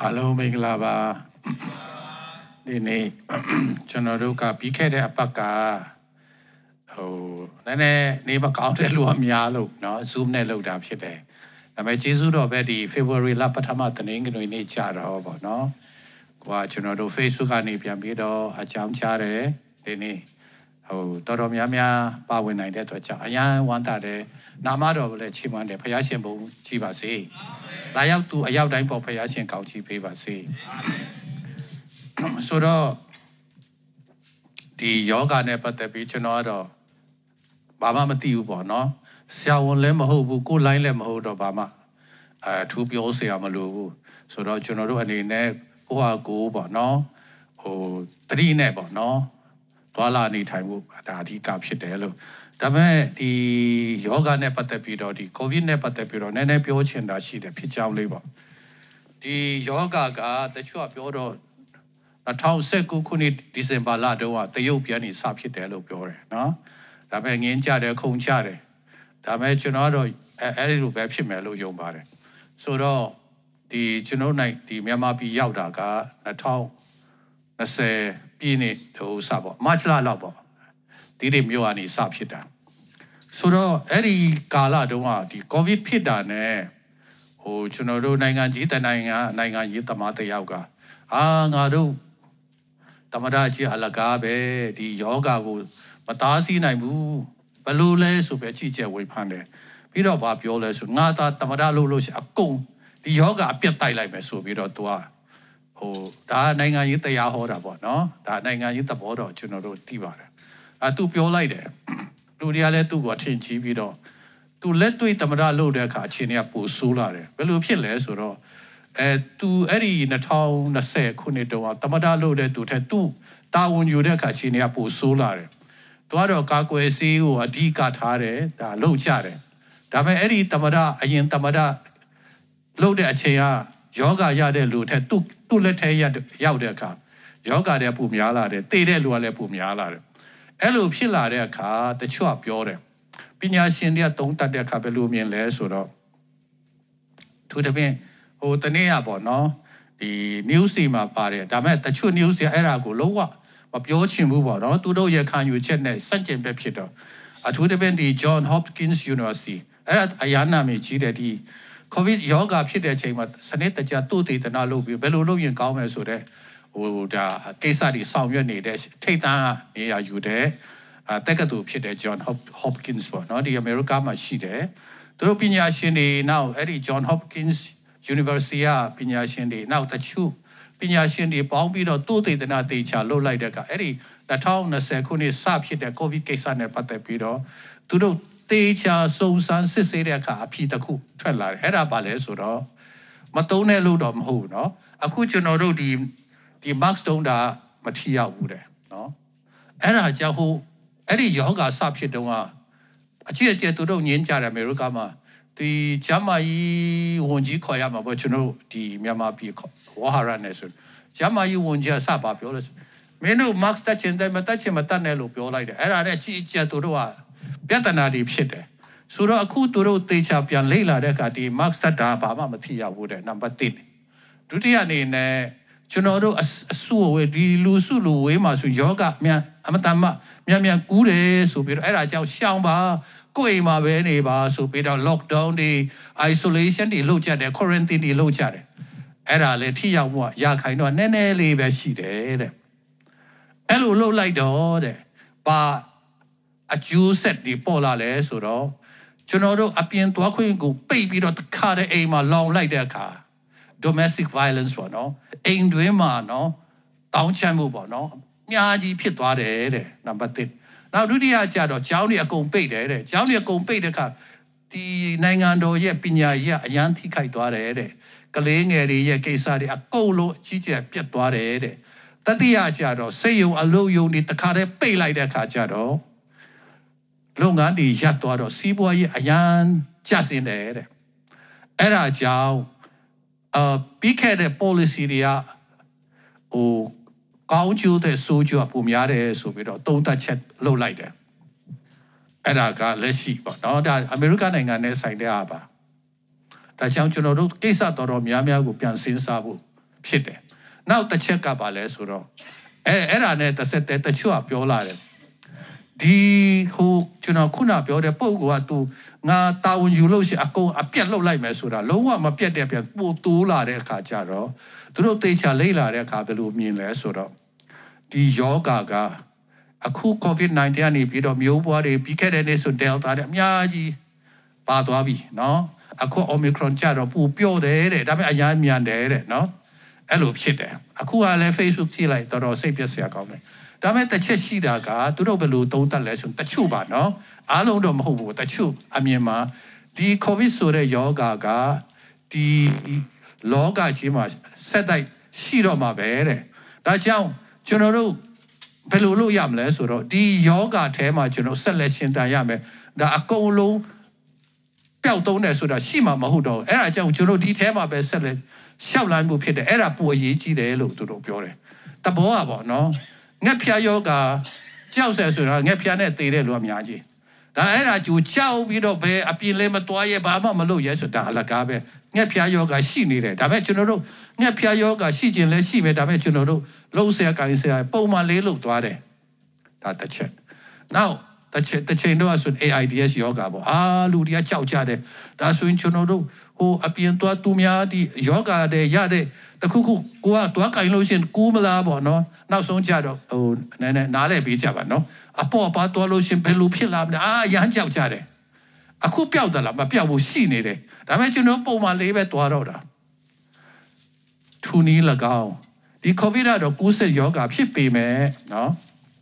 အားလုံးမင်္ဂလာပါဒီနေ့ကျွန်တော်တို့ကပြီးခဲ့တဲ့အပတ်ကဟိုနည်းနည်းနေမကောင်းတဲ့လူအများလို့เนาะ Zoom နဲ့လုပ်တာဖြစ်တယ်ဒါပေမဲ့ကျေးဇူးတော်ပဲဒီ February လပထမတနင်္ဂနွေနေ့ကြာတော့ပေါ့เนาะကိုကကျွန်တော်တို့ Facebook ကနေပြန်ပြီးတော့အကြောင်းချတယ်ဒီနေ့ ဟိုတော်တော်များများပါဝင်နိုင်တဲ့အတွက်ကြောင့်အရန်ဝမ်းသာတယ်နာမတော်လည်းချီးမွမ်းတယ်ဖခင်ရှင်ဘုံကြည်ပါစေအာမင်လာရောက်သူအရောက်တိုင်းပေါ်ဖယားရှင်ကောင်းချီးပေးပါစေဆိုတော့ဒီယောဂနဲ့ပတ်သက်ပြီးကျွန်တော်ကတော့ဘာမှမသိဘူးပေါ့နော်ဆရာဝန်လည်းမဟုတ်ဘူးကိုလိုင်းလည်းမဟုတ်တော့ဘာမှအဲထူပြောစရာမလိုဘူးဆိုတော့ကျွန်တော်တို့အနေနဲ့ကိုဟာကိုပေါ့နော်ဟိုတတိနဲ့ပေါ့နော် သွာလာနေထိုင်မှုဒါအဓိကဖြစ်တယ်လို့ဒါပေမဲ့ဒီယောဂနဲ့ပတ်သက်ပြီးတော့ဒီကိုဗစ်နဲ့ပတ်သက်ပြီးတော့နည်းနည်းပြောချင်တာရှိတယ်ဖြစ်ကြောင်းလေးပေါ့ဒီယောဂကတချို့ကပြောတော့2019ခုနှစ်ဒီဇင်ဘာလတုန်းကတရုတ်ပြန်နေစဖြစ်တယ်လို့ပြောတယ်နော်ဒါပေမဲ့ငင်းကြတယ်ခုန်ချတယ်ဒါပေမဲ့ကျွန်တော်တော့အဲအဲ့ဒီလိုပဲဖြစ်မယ်လို့ယုံပါတယ်ဆိုတော့ဒီကျွန်တော်နိုင်ဒီမြန်မာပြည်ရောက်တာက2020 ပြည်နှစ်ဟိုစပေါ့မတ်လလောက်ပေါ့ဒီတွေမြို့ကနေစဖြစ်တာဆိုတော့အဲ့ဒီကာလတုန်းကဒီကိုဗစ်ဖြစ်တာနဲ့ဟိုကျွန်တော်တို့နိုင်ငံကြီးတနိုင်ငံနိုင်ငံရေးသမားတယောက်ကအာငါတို့တမရကြီးအလကားပဲဒီယောဂါကိုမသားစီးနိုင်ဘူးဘလို့လဲဆိုပဲကြည့်ကြဝေဖန်တယ်ပြီးတော့ဘာပြောလဲဆိုငါသားတမရလို့လို့ရှိအကုန်ဒီယောဂါအပြတ်တိုက်လိုက်မယ်ဆိုပြီးတော့သူက ဟိုဒါနိုင်ငံရေးတရားဟောတာပေါ့နော်ဒါနိုင်ငံရေးသဘောတော့ကျွန်တော်တို့သိပါတယ်အဲသူပြောလိုက်တယ်လူတွေကလည်းသူ့ကိုထင်ကြီးပြီးတော့သူလက်တွေ့တမရလို့တဲ့အခါအချိန်ကပိုဆိုးလာတယ်ဘယ်လိုဖြစ်လဲဆိုတော့အဲသူအဲ့ဒီ2020ခုနှစ်တုန်းကတမရလို့တဲ့သူထက်သူတာဝန်ယူတဲ့အခါအချိန်ကပိုဆိုးလာတယ်သူကတော့ကာကွယ်ဆေးကိုအဓိကထားတယ်ဒါလုံချတယ်ဒါပေမဲ့အဲ့ဒီတမရအရင်တမရလို့တဲ့အချိန်ကယောဂရတဲ့လူထက်သူ့ သူ့လက်ထဲရောက်တဲ့အခါယောဂတဲ့ပူများလာတယ်တေတဲ့လူကလည်းပူများလာတယ်အဲ့လိုဖြစ်လာတဲ့အခါတချို့ကပြောတယ်ပညာရှင်တွေကတုံးတတ်တဲ့အခါဘယ်လိုမြင်လဲဆိုတော့သူတပင်းဟိုတနေ့ရပေါ့နော်ဒီ news တွေမှာပါတယ်ဒါပေမဲ့တချို့ news တွေအဲ့ဒါကိုလုံးဝမပြောချင်ဘူးပေါ့နော်သူတို့ရခံယူချက်နဲ့စန့်ကျင်ဘက်ဖြစ်တော့အထူးသဖြင့်ဒီ John Hopkins University အဲ့ဒါအရာနာမည်ကြီးတဲ့ဒီ COVID ယောဂဖြစ်တဲ့အချိန်မှာစနစ်တကျတုတ်တည်တနာလုပ်ပြီးဘယ်လိုလုပ်ရင်ကောင်းမယ်ဆိုတော့ဟိုဒါကိစ္စတွေဆောင်ရွက်နေတဲ့ထိတ်တန်းကနေရာယူတဲ့အဲတက္ကသိုလ်ဖြစ်တဲ့ John Hopkins ပေါ့နော်ဒီအမေရိကမှာရှိတယ်သူတို့ပညာရှင်တွေနောက်အဲ့ဒီ John Hopkins University ကပညာရှင်တွေနောက်တချို့ပညာရှင်တွေပေါင်းပြီးတော့တိုးတေသနာတေချာလှုပ်လိုက်တဲ့ကအဲ့ဒီ2020ခုနှစ်စဖြစ်တဲ့ COVID ကိစ္စနဲ့ပတ်သက်ပြီးတော့သူတို့ တေချာစုံစမ်းစစ်ဆေးတဲ့အခါအဖြစ်တစ်ခုထွက်လာတယ်အဲ့ဒါပါလဲဆိုတော့မတုံးတဲ့လို့တော့မဟုတ်ဘူးเนาะအခုကျွန်တော်တို့ဒီဒီ max တုံးတာမထီရောက်ဘူးတဲ့နော်အဲ့ဒါကြောင့်ဟိုအဲ့ဒီယောဂါစဖြစ်တုန်းကအကြည့်အကျသူတို့ညင်းကြတယ်အမေရိကမှာဒီဂျမကြီးဝန်ကြီးခေါ်ရမှာပေါ့ကျွန်တော်ဒီမြန်မာပြည်ဝါဟာရနဲ့ဆိုဂျမကြီးဝန်ကြီးအစပါပြောလို့မင်းတို့ max တက်ချင်တယ်မတက်ချင်မတက်နဲ့လို့ပြောလိုက်တယ်အဲ့ဒါနဲ့အကြည့်အကျသူတို့က ပြဿနာတွေဖြစ်တယ်ဆိုတော့အခုသူတို့တေချာပြန်လေ့လာတဲ့အခါဒီ max တက်တာဘာမှမထီရဘူးတဲ့နံပါတ်1ဒုတိယအနေနဲ့ကျွန်တော်တို့အဆုဝေဒီလူစုလူဝေးမှာဆိုယောဂမြန်အမတမမြန်မြန်ကူးတယ်ဆိုပြီးတော့အဲ့ဒါကြောင့်ရှောင်ပါကိုယ်အိမ်မှာပဲနေပါဆိုပြီးတော့ lockdown တွေ isolation တွေလုပ်ကြတယ် quarantine တွေလုပ်ကြတယ်အဲ့ဒါလေထိရောက်မှုကရခိုင်တော့နည်းနည်းလေးပဲရှိတယ်တဲ့အဲ့လိုလုပ်လိုက်တော့တဲ့ပါ အကျိုးဆက်တွေပေါ်လာလဲဆိုတော့ကျွန်တော်တို့အပြင်သွားခွင့်ကိုပိတ်ပြီးတော့တခါတည်းအိမ်မှာလောင်လိုက်တဲ့အခါ domestic violence ပေါ့နော်အိမ်တွင်းမှာနော်တောင်းချမ်းမှုပေါ့နော်အများကြီးဖြစ်သွားတယ်တဲ့နံပါတ်1နောက်ဒုတိယကျတော့ကျောင်းတွေအကုန်ပိတ်တယ်တဲ့ကျောင်းတွေအကုန်ပိတ်တဲ့အခါဒီနိုင်ငံတော်ရဲ့ပညာရေးအရန်ထိခိုက်သွားတယ်တဲ့ကလေးငယ်တွေရဲ့ကိစ္စတွေအကုန်လုံးအကြီးကျယ်ပြတ်သွားတယ်တဲ့တတိယကျတော့စိတ်ယုံအလုံးယုံတွေတခါတည်းပိတ်လိုက်တဲ့အခါကျတော့ လုပ်ငန်းတွေရပ်သွားတော့စီးပွားရေးအရန်ကျဆင်းတယ်တဲ့အဲ့ဒါကြောင့်အာပြီးခဲ့တဲ့ policy တွေကဟိုကောင်းကျိုးတဲ့ဆိုးကျိုးပုံများတယ်ဆိုပြီးတော့တုံးသက်ချက်လုပ်လိုက်တယ်အဲ့ဒါကလက်ရှိပေါ့နော်ဒါအမေရိကန်နိုင်ငံနဲ့ဆိုင်တဲ့အပါဒါကြောင့်ကျွန်တော်တို့ကိစ္စတော်တော်များများကိုပြန်စဉ်းစားဖို့ဖြစ်တယ်နောက်တစ်ချက်ကပါလဲဆိုတော့အဲအဲ့ဒါနဲ့တစ်ဆက်တည်းတချို့ကပြောလာတယ် ဒီဟိုကျွန်တော်ခုနပြောတဲ့ပုံကသူငါတာဝန်ယူလို့ရှိအကုန်အပြက်လုပ်လိုက်မယ်ဆိုတာလုံးဝမပြက်တဲ့ပြက်ပို့တိုးလာတဲ့အခါကျတော့သူတို့တေချာလိမ့်လာတဲ့အခါဘယ်လိုမြင်လဲဆိုတော့ဒီယောဂါကအခု COVID-19 ကနေပြီးတော့မျိုးပွားတွေပြီးခဲ့တဲ့နေ့ဆို Delta တဲ့အများကြီးပါသွားပြီเนาะအခု Omicron ကြတော့ပူပြော့တယ်တဲ့ဒါပေမဲ့အများမြန်တယ်တဲ့เนาะအဲ့လိုဖြစ်တယ်အခုကလည်း Facebook ကြည့်လိုက်တော်တော်စိတ်ပြက်စရာကောင်းတယ် ဒါပေမဲ့တစ်ချက်ရှိတာကသူတို့ဘယ်လိုသုံးသပ်လဲဆိုတချို့ပါနော်အားလုံးတော့မဟုတ်ဘူးတချို့အမြင်မှာဒီကိုဗစ်ဆိုတဲ့ယောဂါကဒီလောကကြီးမှာဆက်တိုက်ရှိတော့မှာပဲတဲ့ဒါကြောင့်ကျွန်တော်တို့ဘယ်လိုလုပ်ရမလဲဆိုတော့ဒီယောဂါထဲမှာကျွန်တော်ဆက်လက်ရှင်တန်ရမယ်ဒါအကုန်လုံးပျောက်သုံးတယ်ဆိုတာရှိမှာမဟုတ်တော့အဲ့ဒါကြောင့်ကျွန်တော်ဒီထဲမှာပဲဆက်လက်ရှောက်လန်းမှုဖြစ်တယ်အဲ့ဒါပိုအရေးကြီးတယ်လို့သူတို့ပြောတယ်တဘောอ่ะဗောနော် ငှက်ဖျားယောဂကြောက်ဆဲဆိုတာငှက်ဖျားနဲ့သေတဲ့လူအများကြီးဒါအဲ့ဒါကြူကြောက်ပြီးတော့ဘယ်အပြင်းလဲမတွားရဲဘာမှမလုပ်ရဲဆိုတာအလကားပဲငှက်ဖျားယောဂရှိနေတယ်ဒါပေမဲ့ကျွန်တော်တို့ငှက်ဖျားယောဂရှိခြင်းလဲရှိပဲဒါပေမဲ့ကျွန်တော်တို့လှုပ်ဆရာကိုင်းဆရာပုံမှန်လေးလှုပ်သွားတယ်ဒါတစ်ချက်နောက်တစ်ချက်တစ်ချိန်တော့ဆို AIDS ယောဂပေါ့အာလူတွေကကြောက်ကြတယ်ဒါဆိုရင်ကျွန်တော်တို့ဟိုအပြင်သွားသူများဒီယောဂတဲ့ရတဲ့ တခုခုကိုကတွားကင်လို့ရှင်ကူးမလားပေါ့နော်နောက်ဆုံးကြတော့ဟိုနည်းနည်းနားလဲပေးကြပါနော်အပေါ်ပါတွားလို့ရှင်ဘယ်လိုဖြစ်လာမလဲအာရမ်းကြောက်ကြတယ်အခုပျောက်တယ်လားမပျောက်ဘူးရှိနေတယ်ဒါပေမဲ့ကျွန်တော်ပုံမှန်လေးပဲတွားတော့တာထူနီး၎င်းဒီကိုဗစ်တော့ကူးစက်ယောဂဖြစ်ပေမဲ့နော်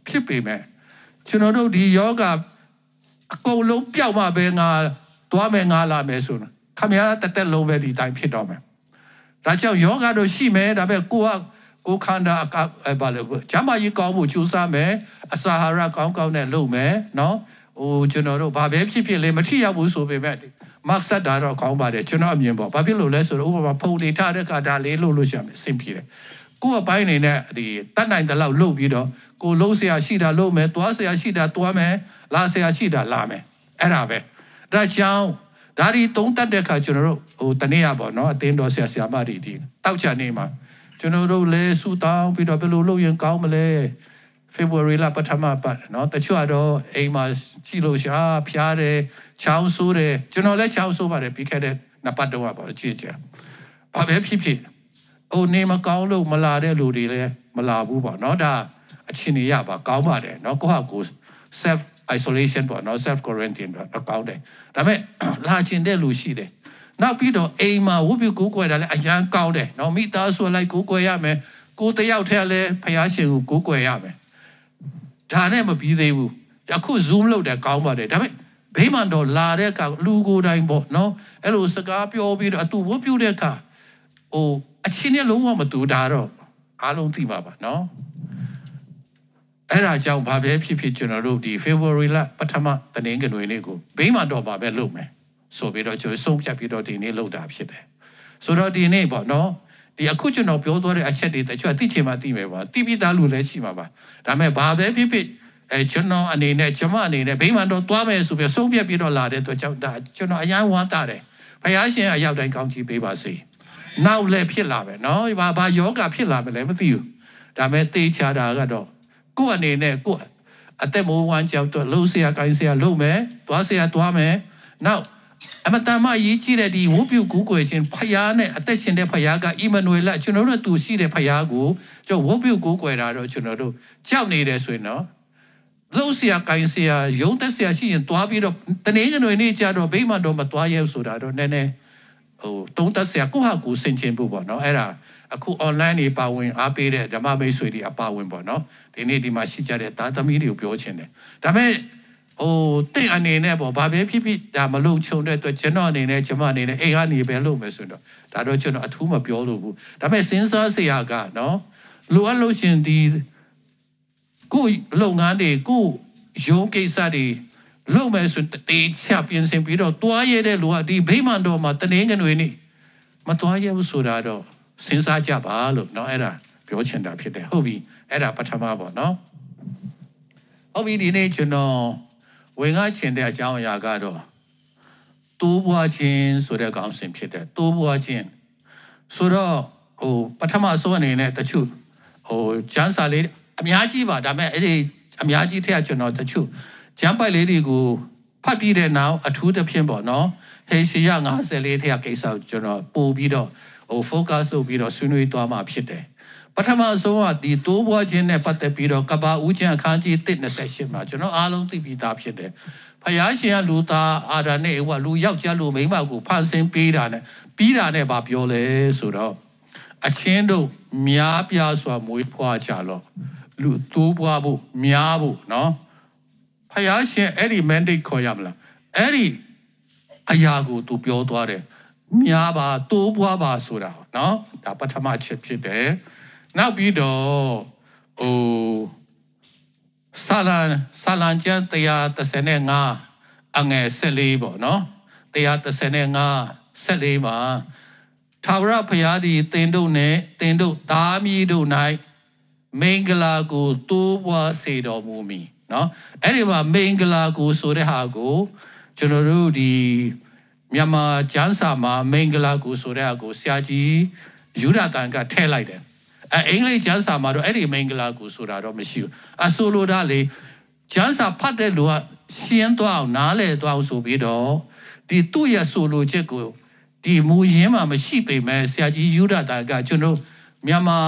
ဖြစ်ပေမဲ့ကျွန်တော်တို့ဒီယောဂအကုန်လုံးပျောက်မှပဲငါတွားမယ်ငါလာမယ်ဆိုတော့ခမရတက်တက်လုံးပဲဒီတိုင်းဖြစ်တော့မယ် ဒါကြောင့်ယောဂတော့ရှိမယ်ဒါပေမဲ့ကိုကကိုခန္ဓာအဘာလဲကျမ်းမာရေးကောင်းဖို့ကြိုးစားမယ်အစာဟာရကောင်းကောင်းနဲ့လုပ်မယ်နော်ဟိုကျွန်တော်တို့ဘာပဲဖြစ်ဖြစ်လေမထီရောက်ဘူးဆိုပေမဲ့မတ်ဆက်တာတော့ကောင်းပါတယ်ကျွန်တော်အမြင်ပေါ့ဘာဖြစ်လို့လဲဆိုတော့ဥပမာဖုန်နေထားတဲ့ကဒါလေးလို့လို့ရှိရင်အဆင်ပြေတယ်ကိုယ့်အပိုင်းနေနဲ့ဒီတတ်နိုင်တဲ့လောက်လုပ်ပြီးတော့ကိုလုံးဆရာရှိတာလုပ်မယ်သွားဆရာရှိတာသွားမယ်လာဆရာရှိတာလာမယ်အဲ့ဒါပဲဒါကြောင့် ဒါဒီသုံးတတ်တဲ့ခါကျွန်တော်တို့ဟိုတနေ့ရပေါ့နော်အတင်းတော်ဆရာဆရာမတွေဒီတောက်ချနေမှာကျွန်တော်တို့လဲဆူတောင်းပြီးတော့ဘယ်လိုလုပ်ရင်ကောင်းမလဲ February လပထမပတ်เนาะတချို့တော့အိမ်မှာကြည့်လို့ရှာဖျားတယ်ချောင်းဆိုးတယ်ကျွန်တော်လည်းချောင်းဆိုးပါတယ်ပြီးခဲ့တဲ့နှစ်ပတ်တော့ပါကြည့်ကြဘာပဲဖြစ်ဖြစ်အိုနေမကောင်းလို့မလာတဲ့လူတွေလည်းမလာဘူးပေါ့เนาะဒါအချင်းနေရပါကောင်းပါတယ်เนาะကိုဟာကို self isolation ပေါ့နော် self quarantine ပေါ့အကောင်းတယ်ဒါပေမဲ့လာကျင်တဲ့လူရှိတယ်နောက်ပြီးတော့အိမ်မှာဝုတ်ပြုကိုးကွယ်တာလည်းအရန်ကောင်းတယ်နော်မိသားစုလိုက်ကိုးကွယ်ရမယ်ကိုတယောက်ထက်လည်းဖယားရှင်ကိုကိုးကွယ်ရမယ်ဒါနဲ့မပြီးသေးဘူးအခု zoom လုပ်တယ်ကောင်းပါတယ်ဒါပေမဲ့ဘေးမှတော့လာတဲ့အခါလူကိုယ်တိုင်ပေါ့နော်အဲ့လိုစကားပြောပြီးတော့အတူဝုတ်ပြုတဲ့အခါဟိုအချင်းနဲ့လုံးဝမတူတာတော့အားလုံးသိပါပါနော် အဲ့ဒါကြောင့်ဘာပဲဖြစ်ဖြစ်ကျွန်တော်တို့ဒီ February လပထမတနင်္ဂနွေနေ့ကိုဘေးမှန်တော့ပါပဲလုပ်မယ်ဆိုပြီးတော့ကျွန်တော်ဆုံးဖြတ်ပြီးတော့ဒီနေ့လုပ်တာဖြစ်တယ်ဆိုတော့ဒီနေ့ပေါ့နော်ဒီအခုကျွန်တော်ပြောသွားတဲ့အချက်တွေတချို့သိချင်မှသိမယ်ပါသိပြီးသားလူလည်းရှိမှာပါဒါပေမဲ့ဘာပဲဖြစ်ဖြစ်အဲကျွန်တော်အနေနဲ့ကျွန်မအနေနဲ့ဘိမှန်တော့သွားမယ်ဆိုပြီးဆုံးဖြတ်ပြီးတော့လာတဲ့အတွက်ကြောင့်ဒါကျွန်တော်အယမ်းဝမ်းသာတယ်ဘုရားရှင်အရောက်တိုင်းကောင်းချီးပေးပါစေနောက်လည်းဖြစ်လာမယ်နော်ဘာဘာယောဂဖြစ်လာမလဲမသိဘူးဒါပေမဲ့သိချတာကတော့ ကို့အနေနဲ့ကို့အသက်မိုးဝမ်းကြောက်တော့လှုပ်ဆရာကိုင်းဆရာလှုပ်မယ်သွားဆရာသွားမယ်နောက်အမတမရေးကြည့်တဲ့ဒီဝုပြုကူးကွယ်ခြင်းဖယားနဲ့အသက်ရှင်တဲ့ဖယားကအီမနွေလကျွန်တော်တို့သူရှိတဲ့ဖယားကိုကျွန်တော်ဝုပြုကူးကွယ်တာတော့ကျွန်တော်တို့ကြောက်နေတယ်ဆိုရင်တော့လှုပ်ဆရာကိုင်းဆရာယုံသက်ဆရာရှိရင်သွားပြီးတော့တနေ့ကနွေနေ့ကြတော့ဘိမှတော့မသွားရဲဆိုတာတော့နည်းနည်းဟိုတုံးသက်ဆရာကိုဟာကိုစင်ချင်းဖို့ပေါ့နော်အဲ့ဒါ အခု online တွေပါဝင်အားပေးတဲ့ဓမ္မမိတ်ဆွေတွေအပါဝင်ပေါ့နော်ဒီနေ့ဒီမှာရှိကြတဲ့သားသမီးတွေကိုပြောချင်တယ်ဒါပေမဲ့ဟိုတင့်အနေနဲ့ပေါ့ဘာပဲဖြစ်ဖြစ်ဒါမလုံခြုံတဲ့အတွက်ကျွန်တော်အနေနဲ့ကျွန်မအနေနဲ့အိမ်ကနေပဲလုပ်မယ်ဆိုတော့ဒါတော့ကျွန်တော်အထူးမပြောလို့ဘူးဒါပေမဲ့စဉ်းစားစရာကနော်လိုအပ်လို့ရှင်ဒီကိုလုပ်ငန်းတွေကိုရုံးကိစ္စတွေလုပ်မယ်ဆိုတေးချပြင်ဆင်ပြီးတော့တွားရတဲ့လူကဒီဗိမာန်တော်မှာတနင်္ဂနွေနေ့မတွားရဘူးဆိုတာတော့ စဉ်းစားကြပါလို့เนาะအဲ့ဒါပြောချင်တာဖြစ်တယ်ဟုတ်ပြီအဲ့ဒါပထမပေါ့เนาะဟုတ်ပြီဒီနေ့ကျွန်တော်ဝင်ကားချင်တဲ့အကြောင်းအရာကတော့တိုးပွားခြင်းဆိုတဲ့ကောင်းစဉ်ဖြစ်တယ်တိုးပွားခြင်းဆိုတော့ ဟိုပထမဆုံးအနေနဲ့တချို့ဟိုဂျန်စာလေးအများကြီးပါဒါပေမဲ့အဲ့ဒီအများကြီးထက်ကျွန်တော်တချို့ဂျမ်ပိုက်လေးတွေကိုဖတ်ပြီးတဲ့နောက်အထူးသဖြင့်ပေါ့နော်ဟေရှိယ50လေးထက်ကိစ္စကိုကျွန်တော်ပို့ပြီးတော့ ဟို focus လုပ်ပြီးတော့ဆွေးနွေးသွားမှာဖြစ်တယ်ပထမဆုံးကဒီတိုးပွားခြင်းနဲ့ပတ်သက်ပြီးတော့ကဘာဦးချင်းအခန်းကြီး128မှာကျွန်တော်အားလုံးသိပြီးသားဖြစ်တယ်ဖယားရှင်ကလူသားအာဒါနဲ့ဟိုကလူယောက်ျားလူမိန်းမကိုဖန်ဆင်းပေးတာနဲ့ပြီးတာနဲ့ဗာပြောလဲဆိုတော့အချင်းတို့များပြားစွာမွေးဖွားကြလော့လူတိုးပွားဖို့များဖို့နော်ဖယားရှင်အဲ့ဒီ mandate ခေါ်ရမလားအဲ့ဒီအရာကိုသူပြောသွားတယ် များပါတိုးပွားပါဆိုတာနော်ဒါပထမချက်ဖြစ်တယ်နောက်ပြီးတော့ဟိုဆာလန်ဆာလန်ကျန်135အငယ်14ပေါ့နော်135 14မှာထာဝရဘုရားသည်တင်တို့နဲ့တင်တို့သားမီးတို့၌မင်္ဂလာကိုတိုးပွားစေတော်မူမည်เนาะအဲ့ဒီမှာမင်္ဂလာကိုဆိုတဲ့ဟာကိုကျွန်တော်တို့ဒီ မြန်မာကျမ်းစာမှာမင်္ဂလာကိုဆိုတဲ့ဟာကိုဆရာကြီးယူရတန်ကထည့်လိုက်တယ်အဲအင်္ဂလိပ်ကျမ်းစာမှာတော့အဲ့ဒီမင်္ဂလာကိုဆိုတာတော့မရှိဘူးအဆိုလိုတာလေကျမ်းစာဖတ်တဲ့လူကရှင်းသွားအောင်နားလည်သွားအောင်ဆိုပြီးတော့ဒီသူ့ရဲ့ဆိုလိုချက်ကိုဒီမူရင်းမှာမရှိပေမဲ့ဆရာကြီးယူရတန်ကကျွန်တော်မြန်မာ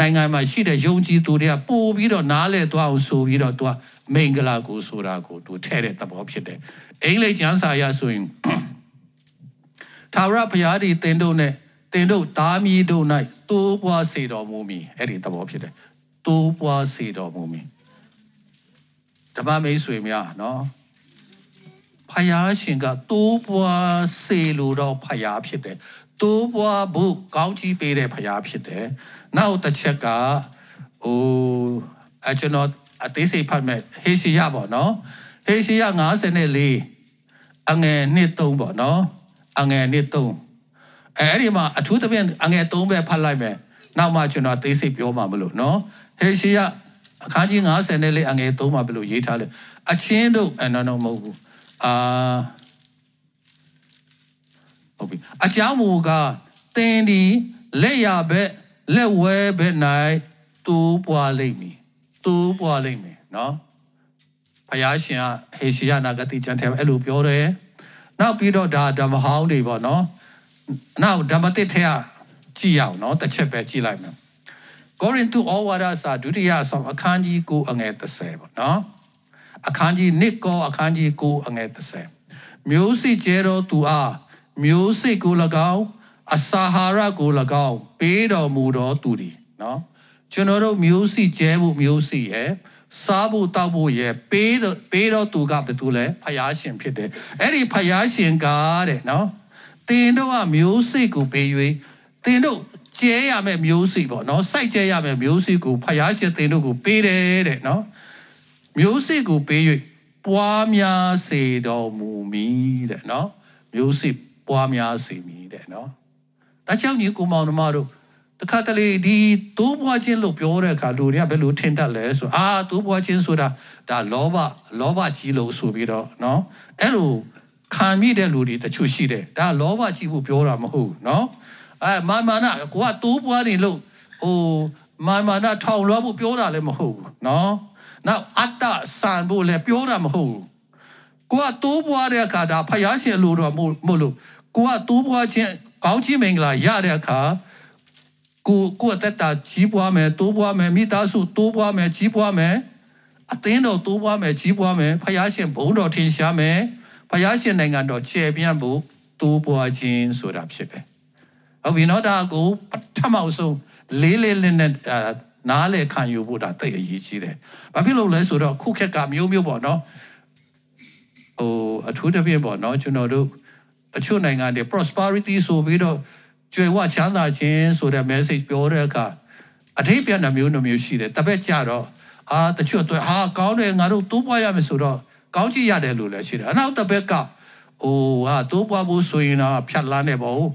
နိုင်ငံမှာရှိတဲ့ယုံကြည်သူတွေကပို့ပြီးတော့နားလည်သွားအောင်ဆိုပြီးတော့သူကမင်္ဂလာကိုဆိုတာကိုသူထဲတဲ့သဘောဖြစ်တယ်အင်္ဂလိပ်ကျမ်းစာရဆိုရင်သာရဘုရားဒီတင်တို့နဲ့တင်တို့သားမီးတို့၌တိုးပွားစေတော်မူမည်အဲ့ဒီသဘောဖြစ်တယ်တိုးပွားစေတော်မူမည်ဓမ္မမိတ်ဆွေများနော်ဖယားရှင်ကတိုးပွားစေလို့တော့ဖယားဖြစ်တယ်တိုးပွားဖို့ကောင်းကြီးပေးတဲ့ဖယားဖြစ်တယ် နောက်တစ်ချက်ကဟိုအကျွန်တော်အသေးစိတ်ဖတ်မဲ့ဟေရှိယပေါ့နော်ဟေရှိယ54အငယ်နှစ်3ပေါ့နော်အငယ်နှစ်3အဲ့ဒီမှာအထူးသဖြင့်အငယ်3ပဲဖတ်လိုက်မယ်နောက်မှကျွန်တော်အသေးစိတ်ပြောမှာမလို့နော်ဟေရှိယအခန်းကြီး54အငယ်3မှာဘယ်လိုရေးထားလဲအချင်းတို့အဲ့နော်နော်မဟုတ်ဘူးအာဟုတ်ပြီအကြောင်းမူကားတင်းဒီလက်ရဘက် လက်ဝဲဘက်၌တူးပွားလိမ့်မည်တူးပွားလိမ့်မယ်နော်ဘုရားရှင်ကဟေရှိယနာဂတိကျမ်းထဲမှာအဲ့လိုပြောတယ်နောက်ပြီးတော့ဒါဓမ္မဟောင်းတွေပေါ့နော်နောက်ဓမ္မတစ်ထဲကကြည့်ရအောင်နော်တစ်ချက်ပဲကြည့်လိုက်မယ်ကောရိန္သုဩဝါဒစာဒုတိယဆောင်အခန်းကြီး9အငယ်30ပေါ့နော်အခန်းကြီး1ကောအခန်းကြီး9အငယ်30မျိုးစိကျဲတော်သူအားမျိုးစိကို၎င်း အစာဟာရကို၎င်းပေးတော်မူတော်သူသည်နော်ကျွန်တော်တို့မျိုးစိကျဲဖို့မျိုးစိရဲ့စားဖို့တောက်ဖို့ရဲ့ပေးတော့ပေးတော့သူကဘယ်သူလဲဖယားရှင်ဖြစ်တယ်အဲ့ဒီဖယားရှင်ကတဲ့နော်တင်တော့ကမျိုးစိကိုပေး၍တင်တို့ကျဲရမယ့်မျိုးစိပေါ့နော်စိုက်ကျဲရမယ့်မျိုးစိကိုဖယားရှင်တင်တို့ကိုပေးတယ်တဲ့နော်မျိုးစိကိုပေး၍ပွားများစေတော်မူမည်တဲ့နော်မျိုးစိပွားများစေမည်တဲ့နော် ဒါကြောင့်ညီကိုမောင်နှမတို့တခါတလေဒီတိုးပွားခြင်းလို့ပြောတဲ့အခါလူတွေကဘယ်လိုထင်တတ်လဲဆိုအာတိုးပွားခြင်းဆိုတာဒါလောဘလောဘကြီးလို့ဆိုပြီးတော့เนาะအဲ့လိုခံမိတဲ့လူတွေတချို့ရှိတယ်ဒါလောဘကြီးဖို့ပြောတာမဟုတ်ဘူးเนาะအဲမာမာနာကိုကတိုးပွားနေလို့ဟိုမာမာနာထောင်လွှားဖို့ပြောတာလည်းမဟုတ်ဘူးเนาะနောက်အတ္တဆန်ဖို့လည်းပြောတာမဟုတ်ဘူးကိုကတိုးပွားတဲ့အခါဒါဖယားရှင်လို့တော့မဟုတ်လို့ကိုကတိုးပွားခြင်း ကောင်းချီးမင်္ဂလာရတဲ့အခါကိုကိုအသက်တာကြီးပွားမယ်တိုးပွားမယ်မိသားစုတိုးပွားမယ်ကြီးပွားမယ်အသင်းတော်တိုးပွားမယ်ကြီးပွားမယ်ဖယားရှင်ဘုန်းတော်ထင်ရှားမယ်ဖယားရှင်နိုင်ငံတော်ကျယ်ပြန့်ဖို့တိုးပွားခြင်းဆိုတာဖြစ်တယ်ဟုတ်ပြီနော်ဒါကိုပထမဆုံးလေးလေးလေးနဲ့နားလေခံယူဖို့ဒါတိတ်အရေးကြီးတယ်ဘာဖြစ်လို့လဲဆိုတော့ခုခက်ကမျိုးမျိုးပေါ့နော်ဟိုအထူးသဖြင့်ပေါ့နော်ကျွန်တော်တို့ တချို့နိုင်ငံတွေ prosperity ဆိုပြီးတော့ကျွယ်ဝချမ်းသာခြင်းဆိုတဲ့ message ပြောတဲ့အခါအထိပ္ပယ်နှမျိုးနှမျိုးရှိတယ်တပည့်ကြတော့အာတချို့အတွက်ဟာကောင်းတယ်ငါတို့တိုးပွားရမယ်ဆိုတော့ကောင်းကြည့်ရတယ်လို့လည်းရှိတယ်အနောက်တပည့်ကဟိုဟာတိုးပွားဖို့ဆိုရင်တော့ဖြတ်လန်းနေပါဦး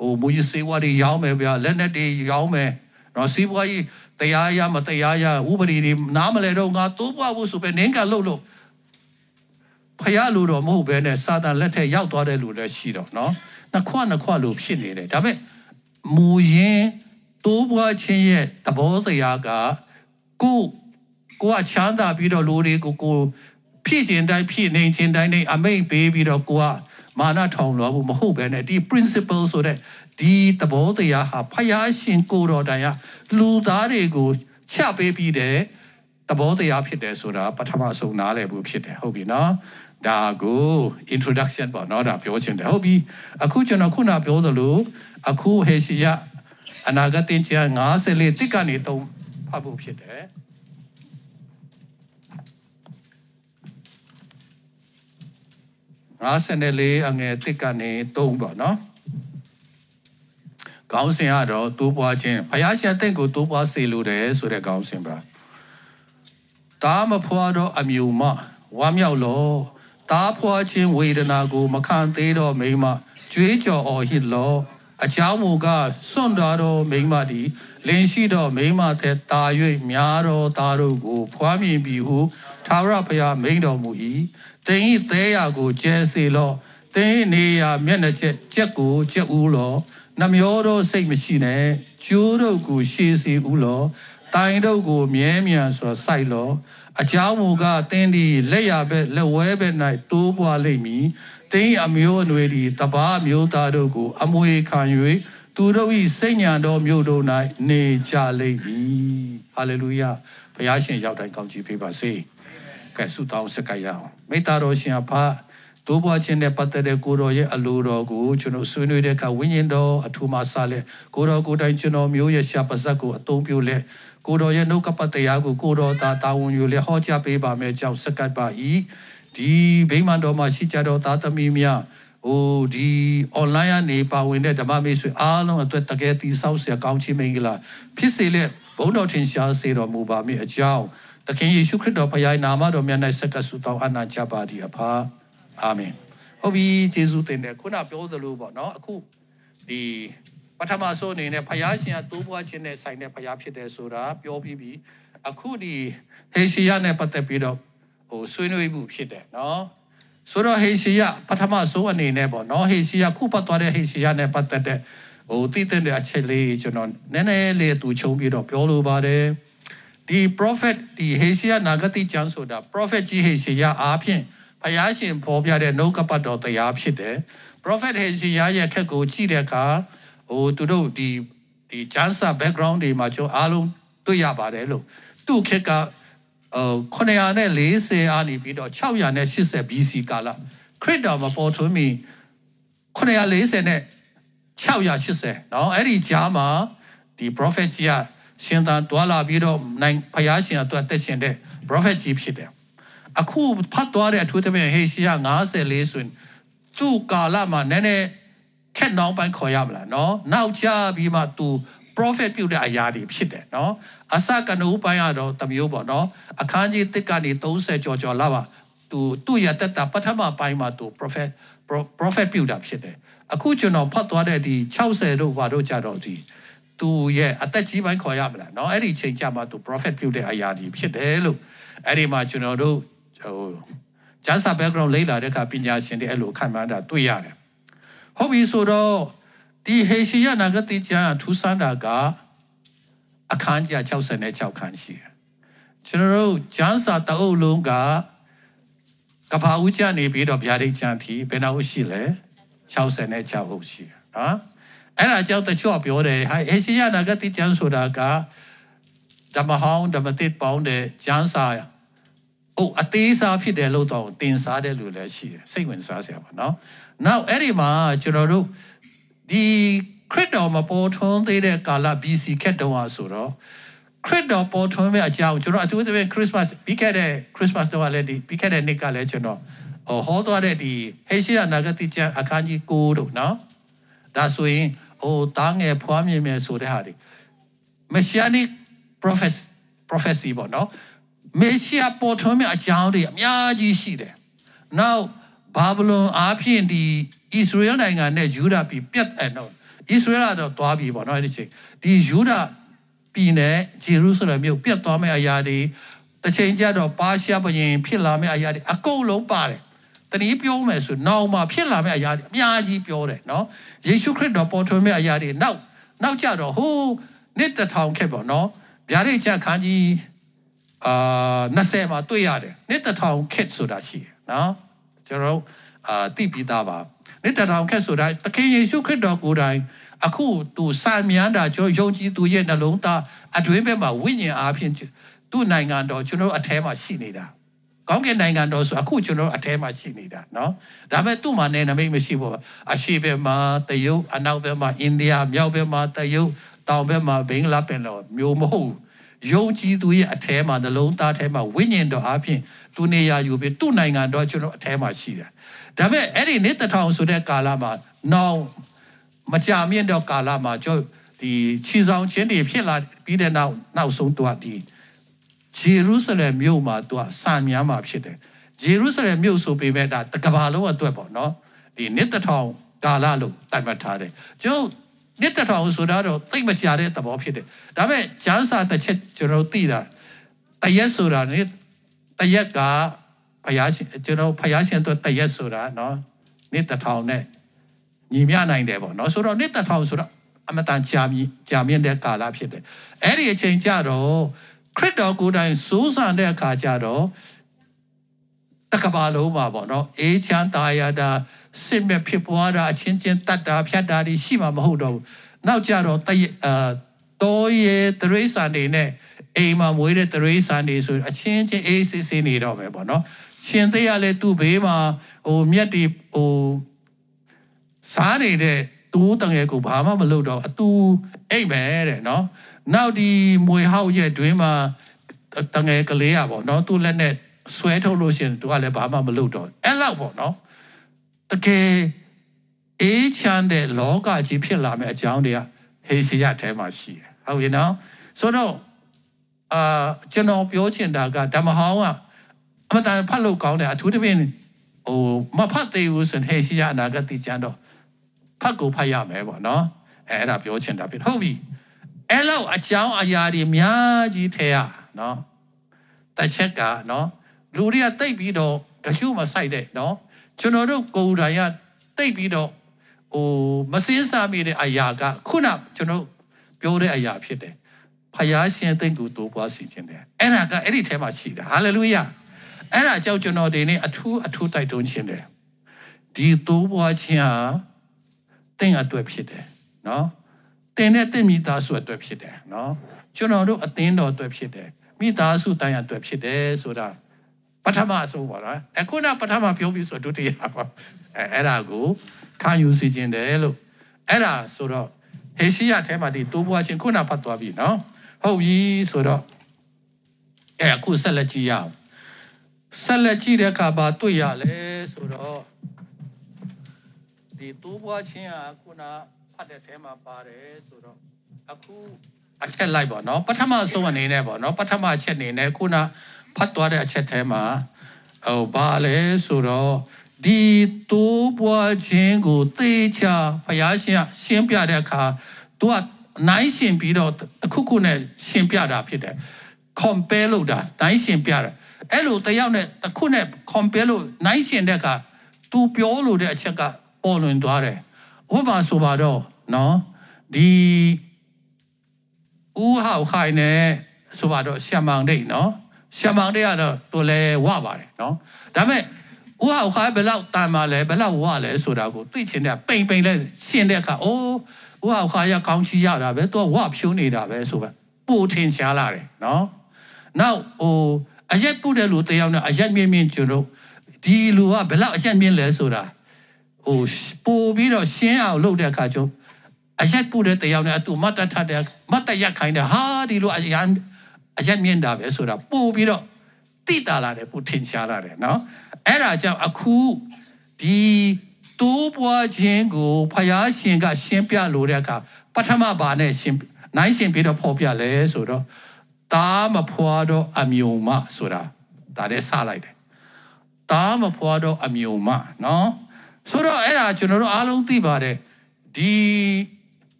ဟိုမူကြီးစေဝါတွေရောင်းမယ်ဗျာလက်နက်တွေရောင်းမယ်နော်စီးပွားရေးတရားရမတရားရဥပဒေတွေနားမလဲတော့ငါတိုးပွားဖို့ဆိုပဲနင်းကလှုပ်လို့ ဖယားလို့တော့မဟုတ်ပဲနဲ့စာတန်လက်ထက်ရောက်သွားတဲ့လူလည်းရှိတော့နော်နှစ်ခွနှစ်ခွလို့ဖြစ်နေတယ်ဒါပေမဲ့မူရင်းတိုးပွားခြင်းရဲ့သဘောတရားကကိုကိုကချမ်းသာပြီးတော့လူတွေကိုကိုဖြစ်ခြင်းတိုင်းဖြစ်နေခြင်းတိုင်းနေအမိတ်ပေးပြီးတော့ကိုကမာနထောင်လို့ဘူးမဟုတ်ပဲねဒီ principle ဆိုတဲ့ဒီသဘောတရားဟာဖယားရှင်ကိုတော်တိုင်ကလူသားတွေကိုချပေးပြီးတဲ့သဘောတရားဖြစ်တယ်ဆိုတာပထမဆုံးနားလည်ဖို့ဖြစ်တယ်ဟုတ်ပြီနော် ဒါကို introduction ပေါ့နော်ဒါပြောချင်တယ်ဟုတ်ပြီအခုကျွန်တော်ခုနပြောသလိုအခုဟေရှိယအနာဂတ်တင်ချာ54တိကနေတုံးဖတ်ဖို့ဖြစ်တယ်54အငယ်တစ်ကနေ3ပေါ့နော်ခေါင်းစဉ်ကတော့တိုးပွားခြင်းဘုရားရှင်အသင်ကိုတိုးပွားစေလိုတယ်ဆိုတဲ့ခေါင်းစဉ်ပါတာမဖွာတော့အမြူမဝမ်းမြောက်လော တာဖွာခြင်းဝေဒနာကို မခံသေးတော့မိမကြွေးကြော်အော်ဟစ်လောအချောင်းမူကစွန့်တော်တော်မိမသည်လင်းရှိတော်မိမတဲ့တာ၍များတော်သားတို့ကို ဖွားမြင်ပြီးဟုသာဝရဘုရားမိန်တော်မူ၏တင်းဤသဲရကိုကျဲစေလောတင်းနေရမျက်နှာချက်ချက်ကိုချက်ဦးလောနှမျောတော့စိတ်မရှိနဲ့ကျိုးတို့ကိုရှေးစီဦးလော တိုင်တို့ကိုမြဲမြံစွာစိုက်လော့အကြောင်းမူကားတင်းဒီလက်ရပဲလက်ဝဲပဲ၌တိုးပွားလိမ့်မည်တင်းအမျိုးအနွယ်ဒီတပါးမျိုးသားတို့ကို အမွေခံ၍သူတို့၏စိတ်ညာတော်မျိုးတို့၌နေကြလိမ့်မည်ဟာလေလုယာဘုရားရှင်ရောက်တိုင်းကောင်းချီးပေးပါစေကဲဆုတောင်းစကားရအောင်မေတ္တာတော်ရှင်အဖတိုးပွားခြင်းနဲ့ပတ်သက်တဲ့ကိုတော်ရဲ့အလိုတော်ကိုကျွန်တော်ဆွေးနွေးတဲ့အခါဝိညာဉ်တော်အထူးမှဆလက်ကိုတော်ကိုယ်တိုင်ကျွန်တော်မျိုးရဲ့ရှာပါဇက်ကိုအသုံးပြုလက် ကိုတော်ရဲ့နှုတ်ကပတ်တရားကိုကိုတော်သာတာဝန်ယူလေဟောကြားပေးပါမယ်ကြောင့်စကတ်ပါ၏ဒီဗိမာန်တော်မှာရှိကြတော်သားသမီးများဟိုဒီ online ကနေပါဝင်တဲ့ဓမ္မမိတ်ဆွေအားလုံးအတွက်တကယ်တိဆောက်ဆရာကောင်းချီးမင်္ဂလာဖြစ်စေလက်ဘုန်းတော်ထင်ရှားစေတော်မူပါမည်အကြောင်းသခင်ယေရှုခရစ်တော်ဖခင်နာမတော်မြတ်၌ဆက်ကဆုတောင်းအနာချပါသည်အဖာအာမင်ဟုတ်ပြီယေရှုတင်တယ်ခုနပြောသလိုပေါ့နော်အခုဒီ ပထမဆုံးအနေနဲ့ဖခင်ရှင်ကတိုးပွားခြင်းနဲ့ဆိုင်တဲ့ဖခင်ဖြစ်တယ်ဆိုတာပြောပြီးပြီအခုဒီဟေရှီယနဲ့ပတ်သက်ပြီးတော့ဟိုဆွေးနွေးမှုဖြစ်တယ်နော်ဆိုတော့ဟေရှီယပထမဆုံးအနေနဲ့ပေါ့နော်ဟေရှီယခုပတ်သွားတဲ့ဟေရှီယနဲ့ပတ်သက်တဲ့ဟိုတည်တဲ့အချက်လေးကျွန်တော်နည်းနည်းလေးသူချုံပြီးတော့ပြောလိုပါတယ်ဒီ prophet ဒီဟေရှီယနာဂတိကျမ်းဆိုတာ prophet ကြီးဟေရှီယအားဖြင့်ဘုရားရှင်ဖော်ပြတဲ့နှုတ်ကပတ်တော်တရားဖြစ်တယ် prophet ဟေရှီယရဲ့ခက်ကိုကြည့်တဲ့အခါ ဟိုသူတို့ဒီဒီကျမ်းစာ background တွေမှာကျွန်တော်အားလုံးတွေ့ရပါတယ်လို့သူ့ခက်က940အာနေပြီးတော့680 BC ကာလခရစ်တော်မပေါ်ထွန်းမီ940နဲ့680เนาะအဲ့ဒီကြားမှာဒီ prophet ကြီးကရှင်သာတွာလာပြီးတော့နိုင်ဖယားရှင်အတွက်တက်ရှင်တဲ့ prophet ကြီးဖြစ်တယ်အခုဖတ်သွားတဲ့အထူးသဖြင့်ဟေရှိယ54ဆိုရင်သူ့ကာလမှာနည်းနည်း ခက်နှောင်းပိုင်းခေါ်ရမလားเนาะနောက်ကျပြီးမှသူ prophet ပြုတဲ့အရာတွေဖြစ်တယ်เนาะအစကနဦးပိုင်းကတော့တမျိုးပေါ့နော်အခန်းကြီးတစ်ကနေ30ကျော်ကျော်လာပါသူသူ့ရတတပထမပိုင်းမှာသူ prophet prophet ပြုတာဖြစ်တယ်အခုကျွန်တော်ဖတ်သွားတဲ့ဒီ60တို့ဘာတို့ကြတော့ဒီသူရဲ့အသက်ကြီးပိုင်းခေါ်ရမလားเนาะအဲ့ဒီချိန်ကြမှာသူ prophet ပြုတဲ့အရာကြီးဖြစ်တယ်လို့အဲ့ဒီမှာကျွန်တော်တို့ဟိုဂျန်စာ background လေ့လာတဲ့အခါပညာရှင်တွေအဲ့လိုခံမှန်းတာတွေ့ရတယ် ဟုတ်ပြီဆိုတော့ဒီဟေရှိယနာဂတိကျမ်းထူးဆန်းတာကအခန်းကြီး66ခန်းရှိတယ်ကျွန်တော်တို့ကျမ်းစာတအုပ်လုံးကကဘာဦးကျနေပြီးတော့ဗျာဒိတ်ကျမ်းထီဘယ်နှအုပ်ရှိလဲ66အုပ်ရှိတယ်နော်အဲ့ဒါကြောင့်တချို့ပြောတယ်ဟာအေရှိယနာဂတိကျမ်းဆိုတာကဓမ္မဟောင်းဓမ္မသစ်ပေါင်းတဲ့ကျမ်းစာအိုအသေးစားဖြစ်တယ်လို့တော့တင်စားတယ်လို့လည်းရှိတယ်စိတ်ဝင်စားစရာပါနော် နောက်အဲ့ဒီမှာကျွန်တော်တို့ဒီခရစ်တော်မပေါ်ထွန်းသေးတဲ့ကာလ BC ခက်တုန်းอ่ะဆိုတော့ခရစ်တော်ပေါ်ထွန်းမဲ့အကြောင်းကျွန်တော်အထူးသဖြင့် Christmas ပြီးခဲ့တဲ့ Christmas တော့လည်းဒီပြီးခဲ့တဲ့နှစ်ကလည်းကျွန်တော်ဟောသွားတဲ့ဒီဟေရှိယနာဂတိကျမ်းအခန်းကြီး9တို့နော်ဒါဆိုရင်ဟိုတားငယ်ဖွားမြင်မယ်ဆိုတဲ့ဟာတွေ Messianic prophecy prophecy ပေါ့နော်မေရှိယပေါ်ထွန်းမဲ့အကြောင်းတွေအများကြီးရှိတယ်။ Now ဘာဗလုန်အားဖြင့်ဒီဣသရေလနိုင်ငံနဲ့ယူဒာပြည်ပြတ်အဲ့တော့ဣသရေလတော့သွားပြီပေါ့နော်အဲ့ဒီချိန်ဒီယူဒပြည်နယ်ဂျေရုဆလင်မြို့ပြတ်သွားမယ့်အရာတွေတစ်ချိန်ကျတော့ပါရှားဘရင်ဖြစ်လာမယ့်အရာတွေအကုန်လုံးပါတယ်တနည်းပြောမယ်ဆိုနောက်မှဖြစ်လာမယ့်အရာတွေအများကြီးပြောတယ်နော်ယေရှုခရစ်တော်ပေါ်ထွန်းမယ့်အရာတွေနောက်နောက်ကြတော့ဟိုးနှစ်တစ်ထောင်ခက်ပေါ့နော်ဗျာဒိတ်ချခန်းကြီးအာ20မှာတွေ့ရတယ်နှစ်တစ်ထောင်ခက်ဆိုတာရှိတယ်နော် ကျွန်တော်တို့အာသိပြီးသားပါနှစ်တစ်ထောင်ခက်ဆိုတာသခင်ယေရှုခရစ်တော်ကိုယ်တိုင်အခုသူစာမြန်တာကျွန်တော်ယုံကြည်သူရဲ့နှလုံးသားအတွင်းဘက်မှာဝိညာဉ်အားဖြင့်သူ့နိုင်ငံတော်ကျွန်တော်အထဲမှာရှိနေတာကောင်းကင်နိုင်ငံတော်ဆိုအခုကျွန်တော်အထဲမှာရှိနေတာเนาะဒါပေမဲ့သူ့မှာနေနမိတ်မရှိဘူးအရှိဘက်မှာတရုတ်အနောက်ဘက်မှာအိန္ဒိယမြောက်ဘက်မှာတရုတ်တောင်ဘက်မှာဘင်္ဂလားပင်လယ်မျိုးမဟုတ်ယုံကြည်သူရဲ့အထဲမှာနှလုံးသားထဲမှာဝိညာဉ်တော်အပြင် သူနေရာယူပြီးသူ့နိုင်ငံတော်ကျွန်တော်အထဲမှာရှိတယ်ဒါပေမဲ့အဲ့ဒီနေ့တထောင်ဆိုတဲ့ကာလမှာနောင်မကြာမြင့်တော့ကာလမှာကျွန်ဒီခြေဆောင်ချင်းတွေဖြစ်လာပြီးတဲ့နောက်နောက်ဆုံးတော့ဒီဂျေရုဆလင်မြို့မှာသူကစာများမှာဖြစ်တယ်ဂျေရုဆလင်မြို့ဆိုပေမဲ့ဒါတကဘာလုံးအတွက်ပေါ့နော်ဒီနှစ်တထောင်ကာလလို့တတ်မှတ်ထားတယ်ကျုပ်နှစ်တထောင်ဆိုတော့သိမကြတဲ့သဘောဖြစ်တယ်ဒါပေမဲ့ဂျန်စာတစ်ချက်ကျွန်တော်သိတာတရက်ဆိုတာနေ တရက်ကဘုရားရှင်ကျွန်တော်ဘုရားရှင်အတွက်တရက်ဆိုတာနော်နှစ်တထောင်နဲ့ညီမျှနိုင်တယ်ပေါ့နော်ဆိုတော့နှစ်တထောင်ဆိုတော့အမတန်ကြာမြင့်ကြာမြင့်တဲ့ကာလဖြစ်တယ်အဲ့ဒီအချိန်ကျတော့ခရစ်တော်ကိုယ်တိုင်စိုးစံတဲ့အခါကျတော့တကဘာလုံးမှာပေါ့နော်အေးချမ်းသာယာတာစစ်မဲ့ဖြစ်ပွားတာအချင်းချင်းတတ်တာဖြတ်တာတွေရှိမှာမဟုတ်တော့ဘူးနောက်ကြတော့တအာတော်ရဲ့တရိษံတွေနဲ့ အိမ်မှာမွေးတဲ့တရိစံတွေဆိုအချင်းချင်းအေးဆေးဆေးနေတော့မယ်ပေါ့နော်ရှင်သေးရလဲသူ့ဘေးမှာဟိုမြက်တွေဟိုစားနေတဲ့သူ့တငယ်ကိုဘာမှမလုပ်တော့အတူအိတ်ပဲတဲ့နော်နောက်ဒီမွေဟောက်ရဲ့တွင်မှာတငယ်ကလေးอ่ะပေါ့နော်သူ့လက်နဲ့ဆွဲထုတ်လို့ရှင်သူကလည်းဘာမှမလုပ်တော့အဲ့လောက်ပေါ့နော်တကယ်အေးချမ်းတဲ့လောကကြီးဖြစ်လာမယ့်အကြောင်းတွေကဟေစီယထဲမှာရှိတယ်ဟုတ်ရဲ့နော်ဆိုတော့ အာကျွန်တော်ပြောချင်တာကဓမ္မဟောင်းကအမတန်ဖတ်လို့ကောင်းတယ်အထူးသဖြင့်ဟိုမဖတ်သေးဘူးဆိုရင်ဟေစီယအနာဂတ်ကျမ်းတော့ဖတ်ကိုဖတ်ရမယ်ပေါ့နော်အဲအဲ့ဒါပြောချင်တာဖြစ်ဟုတ်ပြီအဲ့လောက်အကြောင်းအရာတွေအများကြီးထဲရနော်တစ်ချက်ကနော်လူတွေကတိတ်ပြီးတော့တရှုမဆိုင်တဲ့နော်ကျွန်တော်တို့ကိုယ်တိုင်ကတိတ်ပြီးတော့ဟိုမစင်းစားမိတဲ့အရာကခုနကျွန်တော်ပြောတဲ့အရာဖြစ်တယ် ဖယားရှင်သိမ့်ကိုတိုးပွားစီခြင်းတယ်အဲ့ဒါကအဲ့ဒီထဲမှာရှိတာဟာလေလုယာအဲ့ဒါကြောင့်ကျွန်တော်ဒီနေ့အထူးအထူးတိုက်တွန်းခြင်းတယ်ဒီတိုးပွားခြင်းဟာတင့်အတွက်ဖြစ်တယ်နော်တင်တဲ့တင့်မိသားစုအတွက်ဖြစ်တယ်နော်ကျွန်တော်တို့အသင်းတော်အတွက်ဖြစ်တယ်မိသားစုတိုင်းအတွက်ဖြစ်တယ်ဆိုတာပထမအဆုံးပါနော်အခုနပထမပြောပြီးဆိုဒုတိယပါအဲအဲ့ဒါကိုခံယူစီခြင်းတယ်လို့အဲ့ဒါဆိုတော့ဟေရှိယထဲမှာဒီတိုးပွားခြင်းခုနဖတ်သွားပြီနော် ဟုတ်ပြီဆိုတော့အဲအခုဆက်လက်ကြည့်ရအောင်ဆက်လက်ကြည့်တဲ့အခါမှာတွေ့ရလဲဆိုတော့ဒီတိုးပွားခြင်းကခုနဖတ်တဲ့ထဲမှာပါတယ်ဆိုတော့အခုအချက်လိုက်ပါနော်ပထမဆုံးအနေနဲ့ပေါ့နော်ပထမအချက်အနေနဲ့ခုနဖတ်သွားတဲ့အချက်ထဲမှာဟိုဘာလဲဆိုတော့ဒီတိုးပွားခြင်းကိုသေချာဘုရားရှင်ရှင်းပြတဲ့အခါသူက နိုင်ရှင်ပြီးတော့တစ်ခုခုနဲ့ရှင်းပြတာဖြစ်တယ် compare လုပ်တာနိုင်ရှင်ပြတာအဲ့လိုတယောက်နဲ့တစ်ခုနဲ့ compare လို့နိုင်ရှင်တဲ့အခါ तू ပြောလို့တဲ့အချက်ကပေါ်လွင်သွားတယ်ဥပမာဆိုပါတော့နော်ဒီဦးဟောက်ခိုင်နဲ့ဆိုပါတော့ရှမန်ဒိတ်နော်ရှမန်ဒိတ်ကတော့သူလဲဝပါတယ်နော်ဒါပေမဲ့ဦးဟောက်ခိုင်ဘယ်လောက်တန်ပါလဲဘယ်လောက်ဝလဲဆိုတာကိုသိချင်တဲ့ပိန်ပိန်လဲရှင်းတဲ့အခါအိုး ဦးဟောက်ခိုင်ရကောင်းချီရတာပဲသူကဝဖြိုးနေတာပဲဆိုပဲပို့ထင်ရှားလာတယ်နော်နောက်ဟိုအရက်ပုတဲ့လူတယောက်နဲ့အရက်မြင့်မြင့်ကျွန်တော်ဒီလူကဘယ်လောက်အရက်မြင့်လဲဆိုတာဟိုပို့ပြီးတော့ရှင်းအောင်လုပ်တဲ့အခါကျတော့အရက်ပုတဲ့တယောက်နဲ့အတူမတ်တထတဲ့မတ်တရက်ခိုင်းတဲ့ဟာဒီလိုအရန်အရက်မြင့်တာပဲဆိုတာပို့ပြီးတော့တိတာလာတယ်ပို့ထင်ရှားလာတယ်နော်အဲ့ဒါကြောင့်အခုဒီ တိုးပွားခြင်းကိုဖယားရှင်က ရှင်းပြလို့တဲ့အခါပထမဘာနဲ့ရှင်းနိုင်ရှင်းပြီးတော့ဖော်ပြလဲဆိုတော့တာမဖွာတော့အမျိုးမဆိုတာဒါလည်းစလိုက်တယ်တာမဖွာတော့အမျိုးမနော်ဆိုတော့အဲ့ဒါကျွန်တော်တို့အားလုံးသိပါတယ်ဒီ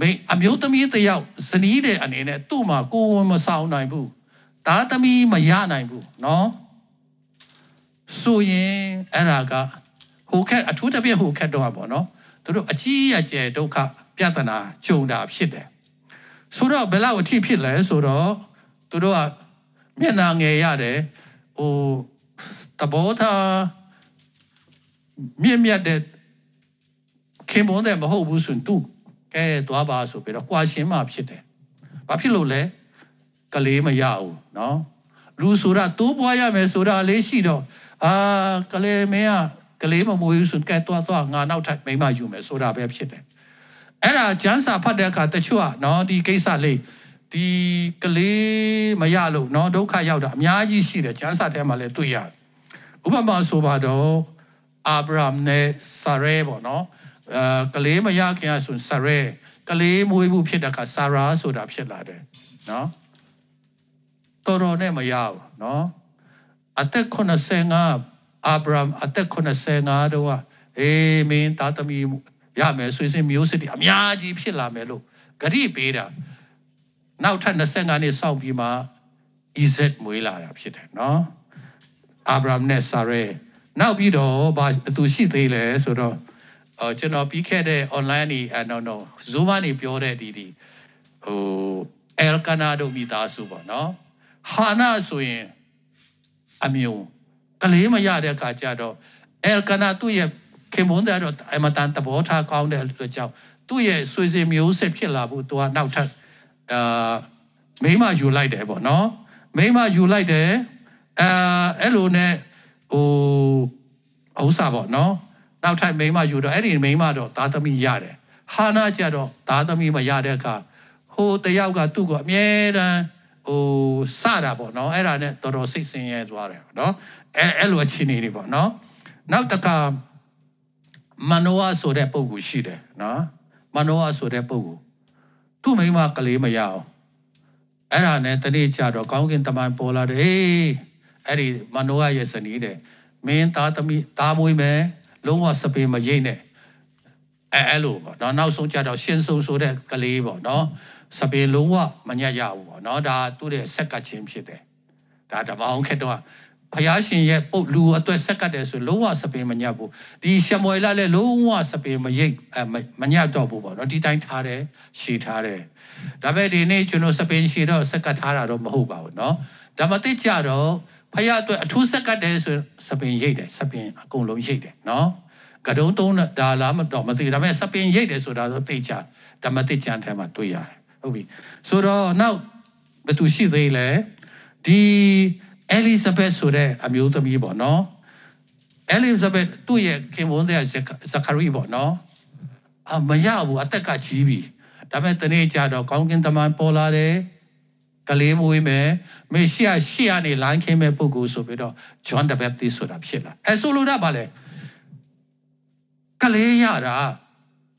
မိအမျိုးသမီးတယောက်ဇနီးတဲ့အနေနဲ့သူ့မှာကိုယ်ဝင်မဆောင်နိုင်ဘူးတားသမီးမရနိုင်ဘူးနော်ဆိုရင်အဲ့ဒါက ဟိုခက်အထူးသဖြင့်ဟိုခက်တော့ပါနော်သူတို့အကြီးအကျယ်ဒုက္ခ ပြဿနာကြုံတာဖြစ်တယ်ဆိုတော့ဘယ်လောက်အထိဖြစ်လဲဆိုတော့သူတို့ကမျက်နာငယ်ရတယ်ဟိုတဘောထားမြင့်မြတ်တဲ့ခင်ပွန်းတဲ့မဟုတ်ဘူးဆိုရင်သူကဲသွားပါဆိုပြီးတော့ကွာရှင်းမှဖြစ်တယ်ဘာဖြစ်လို့လဲကလေးမရဘူးเนาะလူဆိုတာတိုးပွားရမယ်ဆိုတာလေးရှိတော့အာကလေးမင်းက ကလေးမမွေးဘူးဆိုကဲတွားတွားငါနောက်ထပ်မိမယူမယ်ဆိုတာပဲဖြစ်တယ်အဲ့ဒါကျန်းစာဖတ်တဲ့အခါတချို့ကနော်ဒီကိစ္စလေးဒီကလေးမရလို့နော်ဒုက္ခရောက်တာအများကြီးရှိတယ်ကျန်းစာထဲမှာလည်းတွေ့ရတယ်ဥပမာဆိုပါတော့အာဗြဟံနဲ့ဆာရဲပေါ့နော်အဲကလေးမရခင်ကဆိုဆာရဲကလေးမွေးမှုဖြစ်တဲ့အခါဆာရာဆိုတာဖြစ်လာတယ်နော်တော်တော်နဲ့မရဘူးနော်အသက်85 အာဗြဟံအသက်85တော့အေးမင်းတာသမီရမယ်ဆွေစဉ်မျိုးစစ်တွေအများကြီးဖြစ်လာမယ်လို့ဂရိပေးတာနောက်ထပ်25နှစ်စောင့်ပြီးမှ EZ မွေးလာတာဖြစ်တယ်နော်အာဗြဟံနဲ့ဆာရဲနောက်ပြီးတော့ဘာသူရှိသေးလဲဆိုတော့အော်ကျွန်တော်ပြီးခဲ့တဲ့ online နေအ no no Zoom ကနေပြောတဲ့ဒီဒီဟို El Canado မိသားစုပေါ့နော်ဟာနာဆိုရင်အမျိုး ကလေးမရတဲ့အခါကျတော့ El Cana သူ့ရဲ့ခင်မွန်းတဲ့တော့အမတန်တဘောထားကောင်းတဲ့အတွက်ကြောင့်သူ့ရဲ့ဆွေစဉ်မျိုးဆက်ဖြစ်လာဖို့သူကနောက်ထပ်အာမိမယူလိုက်တယ်ပေါ့နော်မိမယူလိုက်တယ်အဲအဲ့လိုနဲ့ဟိုဥစ္စာပေါ့နော်နောက်ထပ်မိန်းမယူတော့အဲ့ဒီမိန်းမတော့သားသမီးရတယ်ဟာနာကြတော့သားသမီးမရတဲ့အခါဟိုတယောက်ကသူ့ကိုအမြဲတမ်းဟိုစတာပေါ့နော်အဲ့ဒါနဲ့တော်တော်စိတ်ဆင်းရဲသွားတယ်နော် အဲအဲ့လိုအခြေအနေတွေပေါ့နော်နောက်တစ်ခါမနောဝဆိုတဲ့ပုံကူရှိတယ်နော်မနောဝဆိုတဲ့ပုံကူသူ့မိန်းမကလေးမရအောင်အဲ့ဒါနဲ့တနေ့ကျတော့ကောင်းကင်တမန်ပေါ်လာတယ်ဟေးအဲ့ဒီမနောဝရဲ့ဇနီးတဲ့မင်းသားသမီးသားမွေးမယ်လုံးဝစပင်မရိတ်နဲ့အဲအဲ့လိုပေါ့နော်နောက်ဆုံးကြတော့ရှင်းဆုံးဆိုတဲ့ကလေးပေါ့နော်စပင်လုံးဝမညက်ရဘူးပေါ့နော်ဒါသူ့ရဲ့ဆက်ကချင်းဖြစ်တယ်ဒါဓမ္မအောင်ခက်တော့ ဖယားရှင်ရဲ့ပုတ်လူအတွက်ဆက်ကတ်တယ်ဆိုလုံးဝစပင်မညတ်ဘူးဒီရှမွေလာလည်းလုံးဝစပင်မရိတ်မညတ်တော့ဘူးပေါ့နော်ဒီတိုင်းထားတယ်ရှည်ထားတယ်ဒါပေမဲ့ဒီနေ့ကျွန်တော်စပင်ရှည်တော့ဆက်ကတ်ထားတာတော့မဟုတ်ပါဘူးနော်ဒါမသိကြတော့ဖယားအတွက်အထူးဆက်ကတ်တယ်ဆိုစပင်ရိတ်တယ်စပင်အကုန်လုံးရိတ်တယ်နော်ကတုံးတုံးဒါလားမတော့မသိဒါပေမဲ့စပင်ရိတ်တယ်ဆိုတာတော့သိကြဓမ္မတိကျမ်းထဲမှာတွေ့ရတယ်ဟုတ်ပြီဆိုတော့နောက်ဘယ်သူရှိသေးလဲဒီ အဲလီဇဘက်ဆိုတဲ့အမျိုးသမီးပေါ့နော်အဲလီဇဘက်သူ့ရဲ့ခင်ပွန်းတဲ့ဇခရီပေါ့နော်အမရဘူးအသက်ကကြီးပြီဒါပေမဲ့တနေ့ကျတော့ကောင်းကင်တမန်ပေါ်လာတယ်ကလေးမွေးမယ်မေရှိယရှေ့ကနေလိုင်းခင်းမဲ့ပုဂ္ဂိုလ်ဆိုပြီးတော့ John the Baptist ဆိုတာဖြစ်လာအဲဆိုလိုတာပါလေကလေးရတာ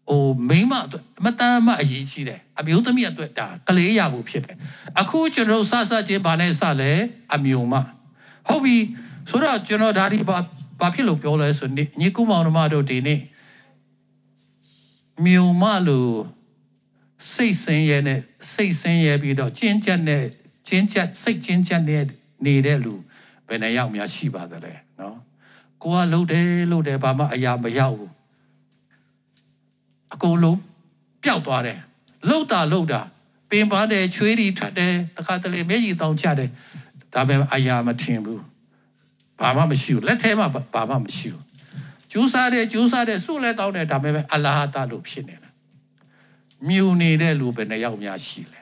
ဟိုမိမအတွက်မတမ်းမအရေးကြီးတယ် အမျိုးသမီးအတွက်ဒါကလေးရဖို့ဖြစ်တယ်အခုကျွန်တော်စစချင်းဘာနဲ့စလဲအမျိုးမဟုတ်ပြီဆိုတော့ကျွန်တော်ဒါဒီဘာဘာဖြစ်လို့ပြောလဲဆိုနေညီကူမောင်နှမတို့ဒီနေ့မြို့မလို့စိတ်ဆင်းရဲနဲ့စိတ်ဆင်းရဲပြီးတော့ကျဉ်းကျက်နဲ့ကျဉ်းကျက်စိတ်ကျဉ်းကျက်နဲ့နေတဲ့လူဘယ်နှယောက်များရှိပါသလဲနော်ကိုကလှုပ်တယ်လှုပ်တယ်ဘာမှအရာမရောက်ဘူးအကုန်လုံးပျောက်သွားတယ် လှုပ်တာလှုပ်တာပင်ပန်းတယ်ချွေးတွေထွက်တယ်တခါတလေမျက်ရည်တောင်ကျတယ်ဒါပေမဲ့အရာမထင်ဘူးဘာမှမရှိဘူးလက်ထဲမှာဘာမှမရှိဘူးကျူးစားတယ်ကျူးစားတယ်စုလဲတောင်းတယ်ဒါပေမဲ့အလဟာတလို့ဖြစ်နေတယ်မြူနေတဲ့လူပဲနှစ်ယောက်များရှိလဲ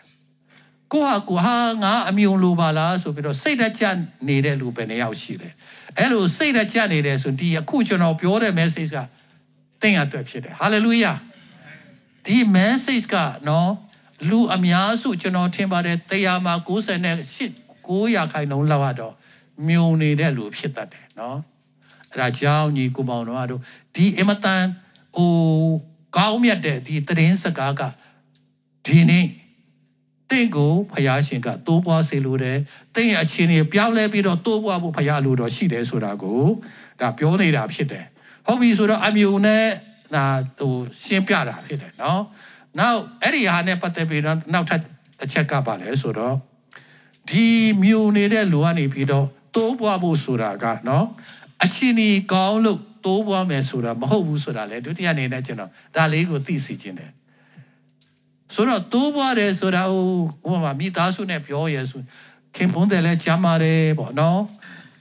ကိုဟာကိုဟာငါအမြုံလိုပါလားဆိုပြီးတော့စိတ်တကြနေတဲ့လူပဲနှစ်ယောက်ရှိတယ်အဲ့လိုစိတ်တကြနေတယ်ဆိုဒီအခုကျွန်တော်ပြောတဲ့ message ကသင်ရအတွက်ဖြစ်တယ် hallelujah ဒီ message ကနော်လူအများစုကျွန်တော်ထင်ပါတယ်တရားမှာ98 900ခိုင်နှုန်းလောက်တော့မြုံနေတဲ့လူဖြစ်တတ်တယ်နော်အဲ့ဒါကြောင့်ညီကိုမောင်တို့တို့ဒီအမတန်ဟိုကောင်းမြတ်တဲ့ဒီသတင်းစကားကဒီနေ့တင့်ကိုဖယားရှင်ကတိုးပွားစေလိုတယ်တင့်ရဲ့အခြေအနေပြောင်းလဲပြီးတော့တိုးပွားဖို့ဖယားလိုတော့ရှိတယ်ဆိုတာကိုဒါပြောနေတာဖြစ်တယ်ဟုတ်ပြီဆိုတော့အမျိုးနဲ့ ဒါဟိုရှင်းပြတာဖြစ်တယ်နော်နောက်အဲ့ဒီဟာနဲ့ပတ်သက်ပြီးတော့နောက်ထပ်တစ်ချက်ကပါလဲဆိုတော့ဒီမြို့နေတဲ့လူကနေပြီးတော့တိုးပွားဖို့ဆိုတာကနော်အချင်းကြီးကောင်းလို့တိုးပွားမယ်ဆိုတာမဟုတ်ဘူးဆိုတာလေဒုတိယအနေနဲ့ကျွန်တော်ဒါလေးကိုသိစီခြင်းတယ်ဆိုတော့တိုးပွားတယ်ဆိုတာဟိုဥပမာမိသားစုနဲ့ပြောရဲဆိုခင်ပွန်းတယ်လဲကြမ်းပါတယ်ပေါ့နော်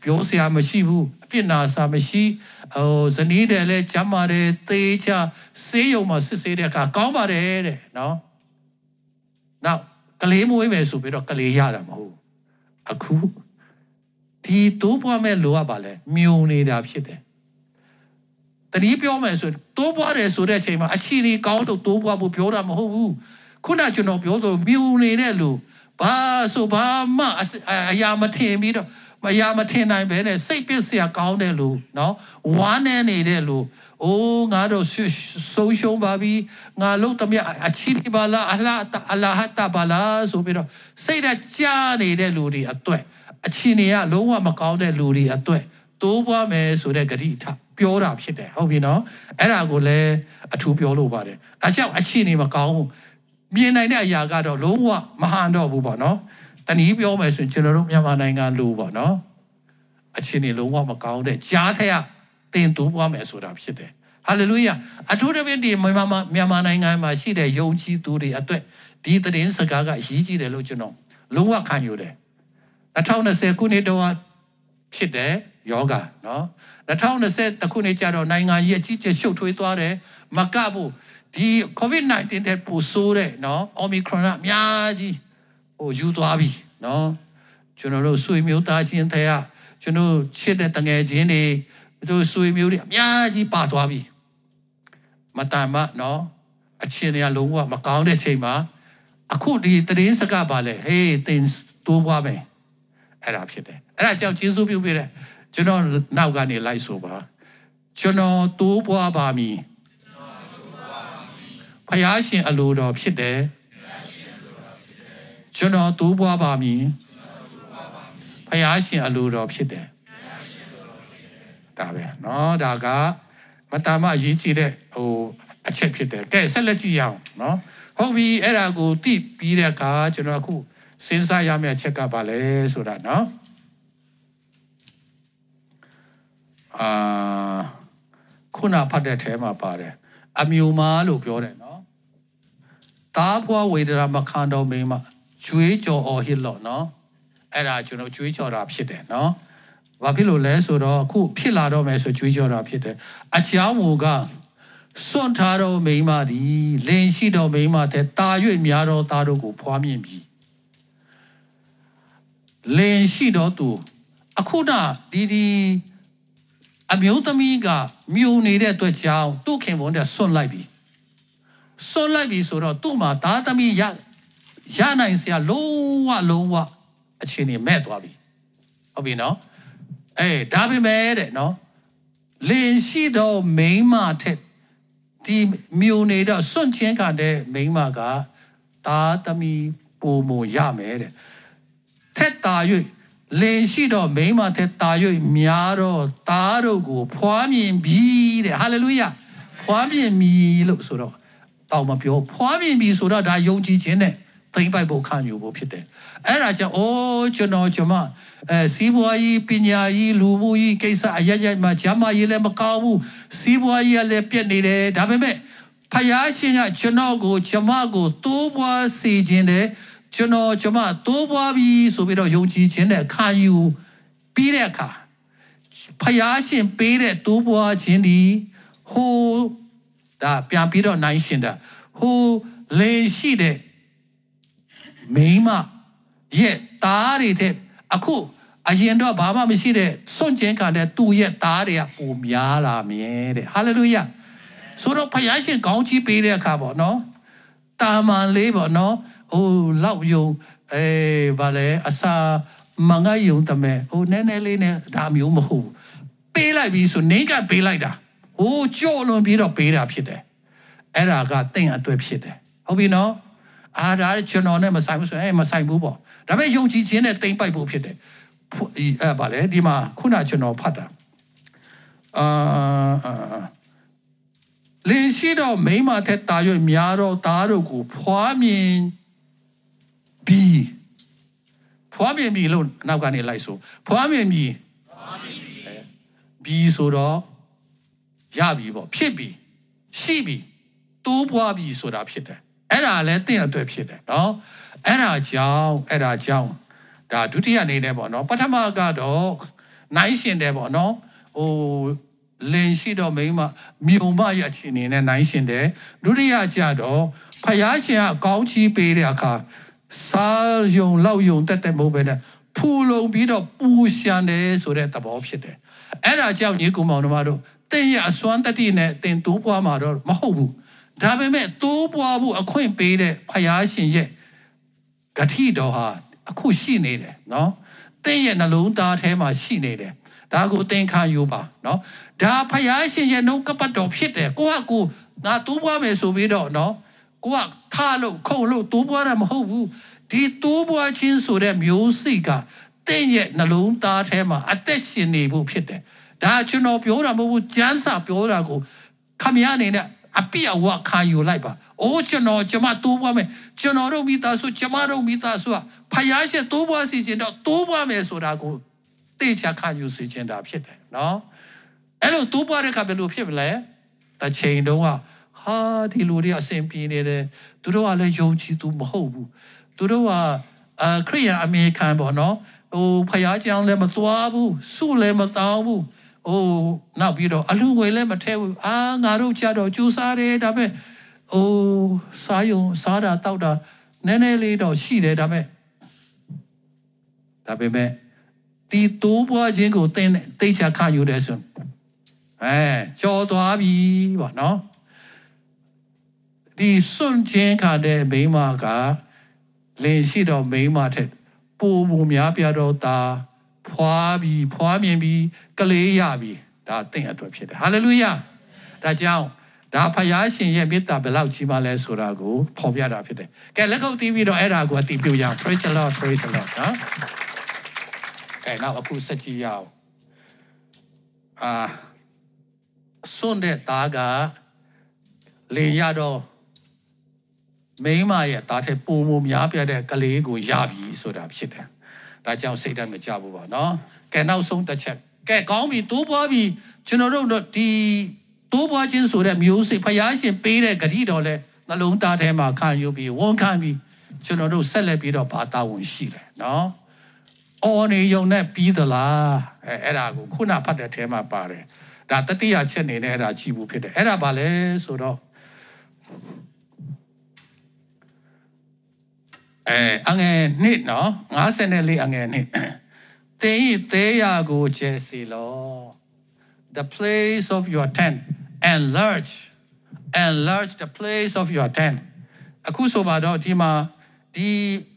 ပြောစရာမရှိဘူးအပြစ်နာစာမရှိ ဟိုဇနီးတယ်လဲကြမ်းပါတယ်သေချာဆေးရုံမှာစစ်ဆေးတဲ့အခါကောင်းပါတယ်တဲ့နော်နောက်ကလေးမွေးမယ်ဆိုပြီးတော့ကလေးရတာမဟုတ်အခုဒီတိုးပွားမဲ့လိုအပ်ပါလဲမြုံနေတာဖြစ်တယ်တတိပြောမယ်ဆိုတိုးပွားတယ်ဆိုတဲ့အချိန်မှာအချီဒီကောင်းတော့တိုးပွားဖို့ပြောတာမဟုတ်ဘူးခုနကျွန်တော်ပြောလို့မြုံနေတဲ့လူဘာဆိုဘာမှအရာမထင်ပြီးတော့ မရမထင်နိုင်ပဲနဲ့စိတ်ပစ်စရာကောင်းတဲ့လူနော်ဝမ်းနေနေတဲ့လူအိုးငါတို့ဆုံးရှုံးပါပြီငါလုံးတမအချီဒီပါလားအလားအလားဟတာပါလားဆိုပြီးတော့စိတ်ဓာတ်ကြနေတဲ့လူတွေအတွက်အချီနေကလုံးဝမကောင်းတဲ့လူတွေအတွက်တိုးပွားမယ်ဆိုတဲ့ဂတိထပြောတာဖြစ်တယ်ဟုတ်ပြီနော်အဲ့ဒါကိုလည်းအထူးပြောလို့ပါတယ်ဒါကြောင့်အချီနေမကောင်းဘူးမြင်နိုင်တဲ့အရာကတော့လုံးဝမဟန်တော့ဘူးပေါ့နော် တနည်းပြောမယ်ဆိုရင်ကျွန်တော်တို့မြန်မာနိုင်ငံလူပေါ့နော်အချင်းနေလုံးဝမကောင်းတဲ့ကြားထက်တင်တူပွားမယ်ဆိုတာဖြစ်တယ်ဟာလေလုယာအထူးသဖြင့်ဒီမြန်မာမြန်မာနိုင်ငံမှာရှိတဲ့ယုံကြည်သူတွေအတွက်ဒီသတင်းစကားကအရေးကြီးတယ်လို့ကျွန်တော်လုံးဝခံယူတယ်2020ခုနှစ်တုန်းကဖြစ်တယ်ယောဂနော်2020ခုနှစ်ကျတော့နိုင်ငံကြီးအကြီးကျယ်ရှုပ်ထွေးသွားတယ်မကဘူးဒီ covid-19 တဲ့ပူဆိုးတဲ့နော် omicron ကအများကြီး ဟိုယူသွားပြီနော်ကျွန်တော်တို့ဆွေမျိုးသားချင်းတဲ့ကျွန်တော်ချစ်တဲ့တငယ်ချင်းတွေတို့ဆွေမျိုးတွေအများကြီးပါသွားပြီမတန်မနော်အချင်းတွေကလုံးဝမကောင်းတဲ့ချိန်မှာအခုဒီသတင်းစကားပါလေဟေးတင်တိုးပွားမယ်အဲ့ဒါဖြစ်တယ်အဲ့ဒါကြောင့်ကျေးဇူးပြုပေးတယ်ကျွန်တော်နောက်ကနေလိုက်ဆိုပါကျွန်တော်တိုးပွားပါမည်ဖယားရှင်အလိုတော်ဖြစ်တယ် ကျွန်တော်တိုးပွားပါမည်ဖယားရှင်အလိုတော်ဖြစ်တယ်ဒါပဲเนาะဒါကမတမအရေးကြီးတဲ့ဟိုအချက်ဖြစ်တယ်ကဲဆက်လက်ကြည့်ရအောင်เนาะဟုတ်ပြီအဲ့ဒါကိုတိပြီးတဲ့အခါကျွန်တော်အခုစဉ်းစားရမယ့်အချက်ကပါလဲဆိုတာเนาะအာခုနဖတ်တဲ့ထဲမှာပါတယ်အမျိုးမာလို့ပြောတယ်နော်တားဖွားဝေဒရာမခန္တော်မိမ ကျွေးကြော်အော်ဟစ်လို့နော်အဲ့ဒါကျွန်တော်ကျွေးကြော်တာဖြစ်တယ်နော်ဘာဖြစ်လို့လဲဆိုတော့အခုဖြစ်လာတော့မယ်ဆိုကျွေးကြော်တာဖြစ်တယ်အချောင်းမူကစွန့်ထားတော်မိမဒီလင်ရှိတော်မိမတဲ့တာ၍များတော်သားတို့ကိုဖွားမြင်ပြီလင်ရှိတော်သူအခုနဒီဒီအမျိုးသမီးကမြုံနေတဲ့အတွက်ကြောင့်သူ့ခင်ဝန်တဲ့ဆွန့်လိုက်ပြီဆွန့်လိုက်ပြီဆိုတော့သူ့မှာသားသမီးရ ရနိုင်စရာလုံးဝလုံးဝအခြေအနေမဲ့သွားပြီဟုတ်ပြီနော်အေးဒါပေမဲ့တဲ့နော်လင်ရှိတော့မိန်းမထက်ဒီမြုံနေတဲ့စွန့်ချင်းကတဲ့မိန်းမကသားသမီးပုံမရမယ်တဲ့ထက်တာ၍လင်ရှိတော့မိမတဲ့တာ၍များတော့သားတို့ကို ဖွားမြင်ပြီတဲ့ဟာလေလုယာဖွားမြင်ပြီလို့ဆိုတော့တောက်မပြောဖွားမြင်ပြီဆိုတော့ဒါယုံကြည်ခြင်းနဲ့ သိမ့်ပိုက်ဖို့ခံယူဖို့ဖြစ်တယ်အဲ့ဒါကြောင့်အိုးကျွန်တော်ကျွန်မအဲစီးပွားရေးပညာရေးလူမှုရေးကိစ္စအရရမှာဂျမရေးလည်းမကောင်းဘူးစီးပွားရေးလည်းပြက်နေတယ်ဒါပေမဲ့ဖယားရှင်ကကျွန်တော်ကိုကျွန်မကိုတိုးပွားစေခြင်းတဲ့ကျွန်တော်ကျွန်မတိုးပွားပြီဆိုပြီးတော့ယုံကြည်ခြင်းနဲ့ခံယူပြီးတဲ့အခါဖယားရှင်ပေးတဲ့တိုးပွားခြင်းဒီဟိုဒါပြန်ပြီးတော့နိုင်ရှင်တာဟိုလေရှိတဲ့ မိမရဲ့သားတွေတဲ့အခုအရင်တော့ဘာမှမရှိတဲ့စွန့်ကျင်ခံတဲ့သူ့ရဲ့သားတွေကပိုများလာမြဲတဲ့ဟာလေလုယာဆိုတော့ဖယားရှင်ကောင်းချီးပေးတဲ့အခါပေါ့နော်တာမန်လေးပေါ့နော်ဟိုလောက်ယုံအဲဗာလဲအစာမငါယုံတမဲဟိုနည်းနည်းလေးနဲ့ဒါမျိုးမဟုတ်ပေးလိုက်ပြီဆိုနေကပေးလိုက်တာဟိုကြော့လွန်ပြီးတော့ပေးတာဖြစ်တယ်အဲ့ဒါကတင့်အတွက်ဖြစ်တယ်ဟုတ်ပြီနော် အာဒါကျွန်တော်နဲ့မဆိုင်ဘူးဆိုရင်မဆိုင်ဘူးပေါ့ဒါပေမဲ့ယုံကြည်ခြင်းနဲ့တိမ်ပိုက်ဖို့ဖြစ်တယ်အဲဗာလဲဒီမှာခုနကျွန်တော်ဖတ်တာအာလင်းရှိတော့မိမထက်တာ၍များတော့သားတို့ကိုဖွားမြင်ပြီးဖွားမြင်ပြီလို့နောက်ကနေလိုက်ဆိုဖွားမြင်ပြီပြီးဆိုတော့ရပြီပေါ့ဖြစ်ပြီရှိပြီတိုးပွားပြီဆိုတာဖြစ်တယ် အဲ့ဒါလည်းတင့်အတွက်ဖြစ်တယ်နော်အဲ့ဒါကြောင့်အဲ့ဒါကြောင့်ဒါဒုတိယအနေနဲ့ပေါ့နော်ပထမကတော့နိုင်ရှင်တယ်ပေါ့နော်ဟိုလင်ရှိတော့မိမမြုံမရချင်နေတဲ့နိုင်ရှင်တယ်ဒုတိယကျတော့ဖယားရှင်ကကောင်းချီးပေးတဲ့အခါစားယုံလောက်ယုံတက်တက်မဟုတ်ပဲနဲ့ဖူလုံပြီးတော့ပူရှံတယ်ဆိုတဲ့သဘောဖြစ်တယ်အဲ့ဒါကြောင့်ညီကောင်မောင်တို့တို့တင်းရဲ့အစွမ်းတတိနဲ့တင်တိုးပွားမှာတော့မဟုတ်ဘူး ဒါပေမဲ့တိုးပွားဖို့အခွင့်ပေးတဲ့ဖယားရှင်ရဲ့ဂတိတော်ဟာအခုရှိနေတယ်နော်တင်းရဲ့နှလုံးသားထဲမှာရှိနေတယ်ဒါကိုသင်ခံယူပါနော်ဒါဖယားရှင်ရဲ့နှုတ်ကပတ်တော်ဖြစ်တယ်ကိုကကိုငါတိုးပွားမယ်ဆိုပြီးတော့နော်ကိုကထားလို့ခုံလို့တိုးပွားတာမဟုတ်ဘူးဒီတိုးပွားခြင်းဆိုတဲ့မျိုးစိတ်ကတင်းရဲ့နှလုံးသားထဲမှာအသက်ရှင်နေဖို့ဖြစ်တယ်ဒါကျွန်တော်ပြောတာမဟုတ်ဘူးကျမ်းစာပြောတာကိုခမရအနေနဲ့ အပြည့်အဝခံယူလိုက်ပါ။အိုးကျွန်တော်ကျမတိုးပွားမယ်။ကျွန်တော်တို့မိသားစုကျမတို့မိသားစုကဖယားရှင်တိုးပွားစီခြင်းတော့တိုးပွားမယ်ဆိုတာကိုသိချခံယူစီခြင်းတာဖြစ်တယ်နော်။အဲ့လိုတိုးပွားတဲ့အခါဘယ်လိုဖြစ်မလဲ။တစ်ချိန်တုန်းကဟာဒီလူတွေအဆင်ပြေနေတယ်။သူတို့ကလည်းယုံကြည်သူမဟုတ်ဘူး။သူတို့ကအာခရိယအမေရိကန်ပေါ့နော်။ဟိုဖယားကြောင်လည်းမသွားဘူး။စုလည်းမတောင်းဘူး။ အိုးနောက်ပြီးတော့အလူငွေလည်းမထဲဘူးအာငါတို့ကြတော့ကြိုးစားတယ်ဒါပေမဲ့အိုးစားယုံစားတာတောက်တာနည်းနည်းလေးတော့ရှိတယ်ဒါပေမဲ့ဒါပေမဲ့ဒီတိုးပွားခြင်းကိုသိသိချခံယူတယ်ဆိုအဲကြော်သွားပြီပေါ့နော်ဒီစွန့်ခြင်းခါတဲ့မိမကလင်ရှိတော့မိမထက်ပို့ပုံများပြတော့တာဖွာပြီးဖွာမြင်ပြီး ကလေးရပြီဒါအသင်အတွက်ဖြစ်တယ်ဟာလေလုယာဒါကြောင့်ဒါဖယားရှင်ရဲ့မေတ္တာဘယ်လောက်ကြီးမှလဲဆိုတာကိုဖော်ပြတာဖြစ်တယ်ကဲလက်ခုပ်တီးပြီးတော့အဲ့ဒါကိုအတိပြုရအောင် praise the lord praise the lord နော်ကဲနောက်အခုစက်ကြည့်ရအောင်အာစွန့်တဲ့သားကလေရတော့မိမရဲ့သားတဲ့ပုံပုံများပြတဲ့ကလေးကိုရပြီဆိုတာဖြစ်တယ်ဒါကြောင့်စိတ်ဓာတ်မကြဘူးပါနော်ကဲနောက်ဆုံးတစ်ချက် ကဲကောင်းပြီတိုးပွားပြီကျွန်တော်တို့ဒီတိုးပွားခြင်းဆိုတဲ့မျိုးစိတ်ဖယားရှင်ပေးတဲ့ဂတိတော်လဲနှလုံးသားထဲမှာခံယူပြီးဝန်ခံပြီးကျွန်တော်တို့ဆက်လက်ပြီးတော့ဘာတာဝန်ရှိလဲနော်အော်နေယုံနဲ့ပြီးသလားအဲအဲ့ဒါကိုခုနဖတ်တဲ့ထဲမှာပါတယ်ဒါတတိယချက်နေနဲ့အဲ့ဒါကြည့်ဖို့ဖြစ်တယ်အဲ့ဒါဘာလဲဆိုတော့အဲအငယ်နှစ်နော်54အငယ်နှစ် တင်းဤသေးရာကိုကျဲစီလော the place of your tent enlarge enlarge the place of your tent အခုဆိုပါတော့ဒီမှာဒီ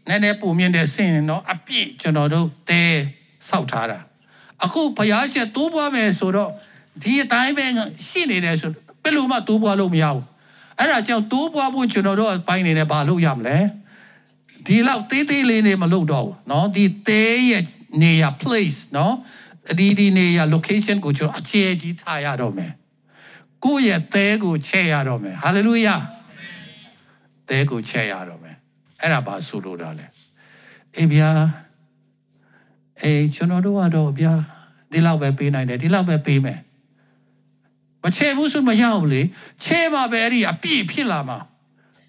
နည်းနည်းပုံမြင့်တဲ့ဆင်နော်အပြည့်ကျွန်တော်တို့တဲဆောက်ထားတာအခုဘုရားရှင်တိုးပွားမယ်ဆိုတော့ဒီအတိုင်းပဲရှိနေတယ်ဆိုဘယ်လိုမှတိုးပွားလို့မရဘူးအဲ့ဒါကြောင့်တိုးပွားဖို့ကျွန်တော်တို့အပိုင်းနေနဲ့ဘာလုပ်ရမလဲ ဒီလောက်သေးသေးလေးနေမလုပ်တော့ဘူးเนาะဒီသေးရဲ့နေရာ place เนาะဒီဒီနေရာ location ကိုကျွန်တော်အခြေကြီးထားရတော့မယ်ကိုယ့်ရဲ့တဲကိုချဲ့ရတော့မယ် hallelujah တဲကိုချဲ့ရတော့မယ်အဲ့ဒါဘာဆိုလိုတာလဲအေးဗျာအေးကျွန်တော်တို့ကတော့ဗျာဒီလောက်ပဲပေးနိုင်တယ်ဒီလောက်ပဲပေးမယ်မချဲ့ဘူးဆိုမရဘူးလေချဲ့မှပဲအဲ့ဒီအပြည့်ဖြစ်လာမှာ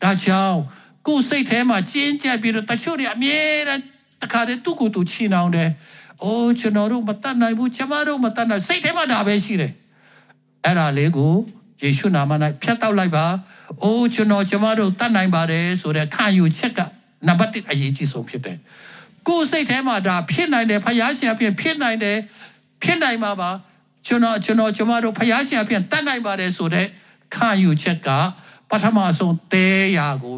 ဒါကြောင့် ကိုယ်စိတ်ထဲမှာကျင်းကျပ်ပြီးတော့တချို့တွေအမြဲတမ်းတခါတည်းသူ့ကိုယ်သူချီနှောင်တယ်။အိုးကျွန်တော်တို့မတတ်နိုင်ဘူးကျမတို့မတတ်နိုင်စိတ်ထဲမှာဒါပဲရှိတယ်။အဲ့ဒါလေးကိုယေရှုနာမ၌ဖျက်တောက်လိုက်ပါ။အိုးကျွန်တော်ကျမတို့တတ်နိုင်ပါတယ်ဆိုတဲ့ခံယူချက်ကနံပါတ်1အရေးကြီးဆုံးဖြစ်တယ်။ကိုယ်စိတ်ထဲမှာဒါဖြစ်နိုင်တယ်ဖယားရှင်အဖြစ်ဖြစ်နိုင်တယ်ဖြစ်နိုင်မှာပါကျွန်တော်ကျွန်တော်ကျမတို့ဖယားရှင်အဖြစ်တတ်နိုင်ပါတယ်ဆိုတဲ့ခံယူချက်က ပထမဆုံးတဲရာကို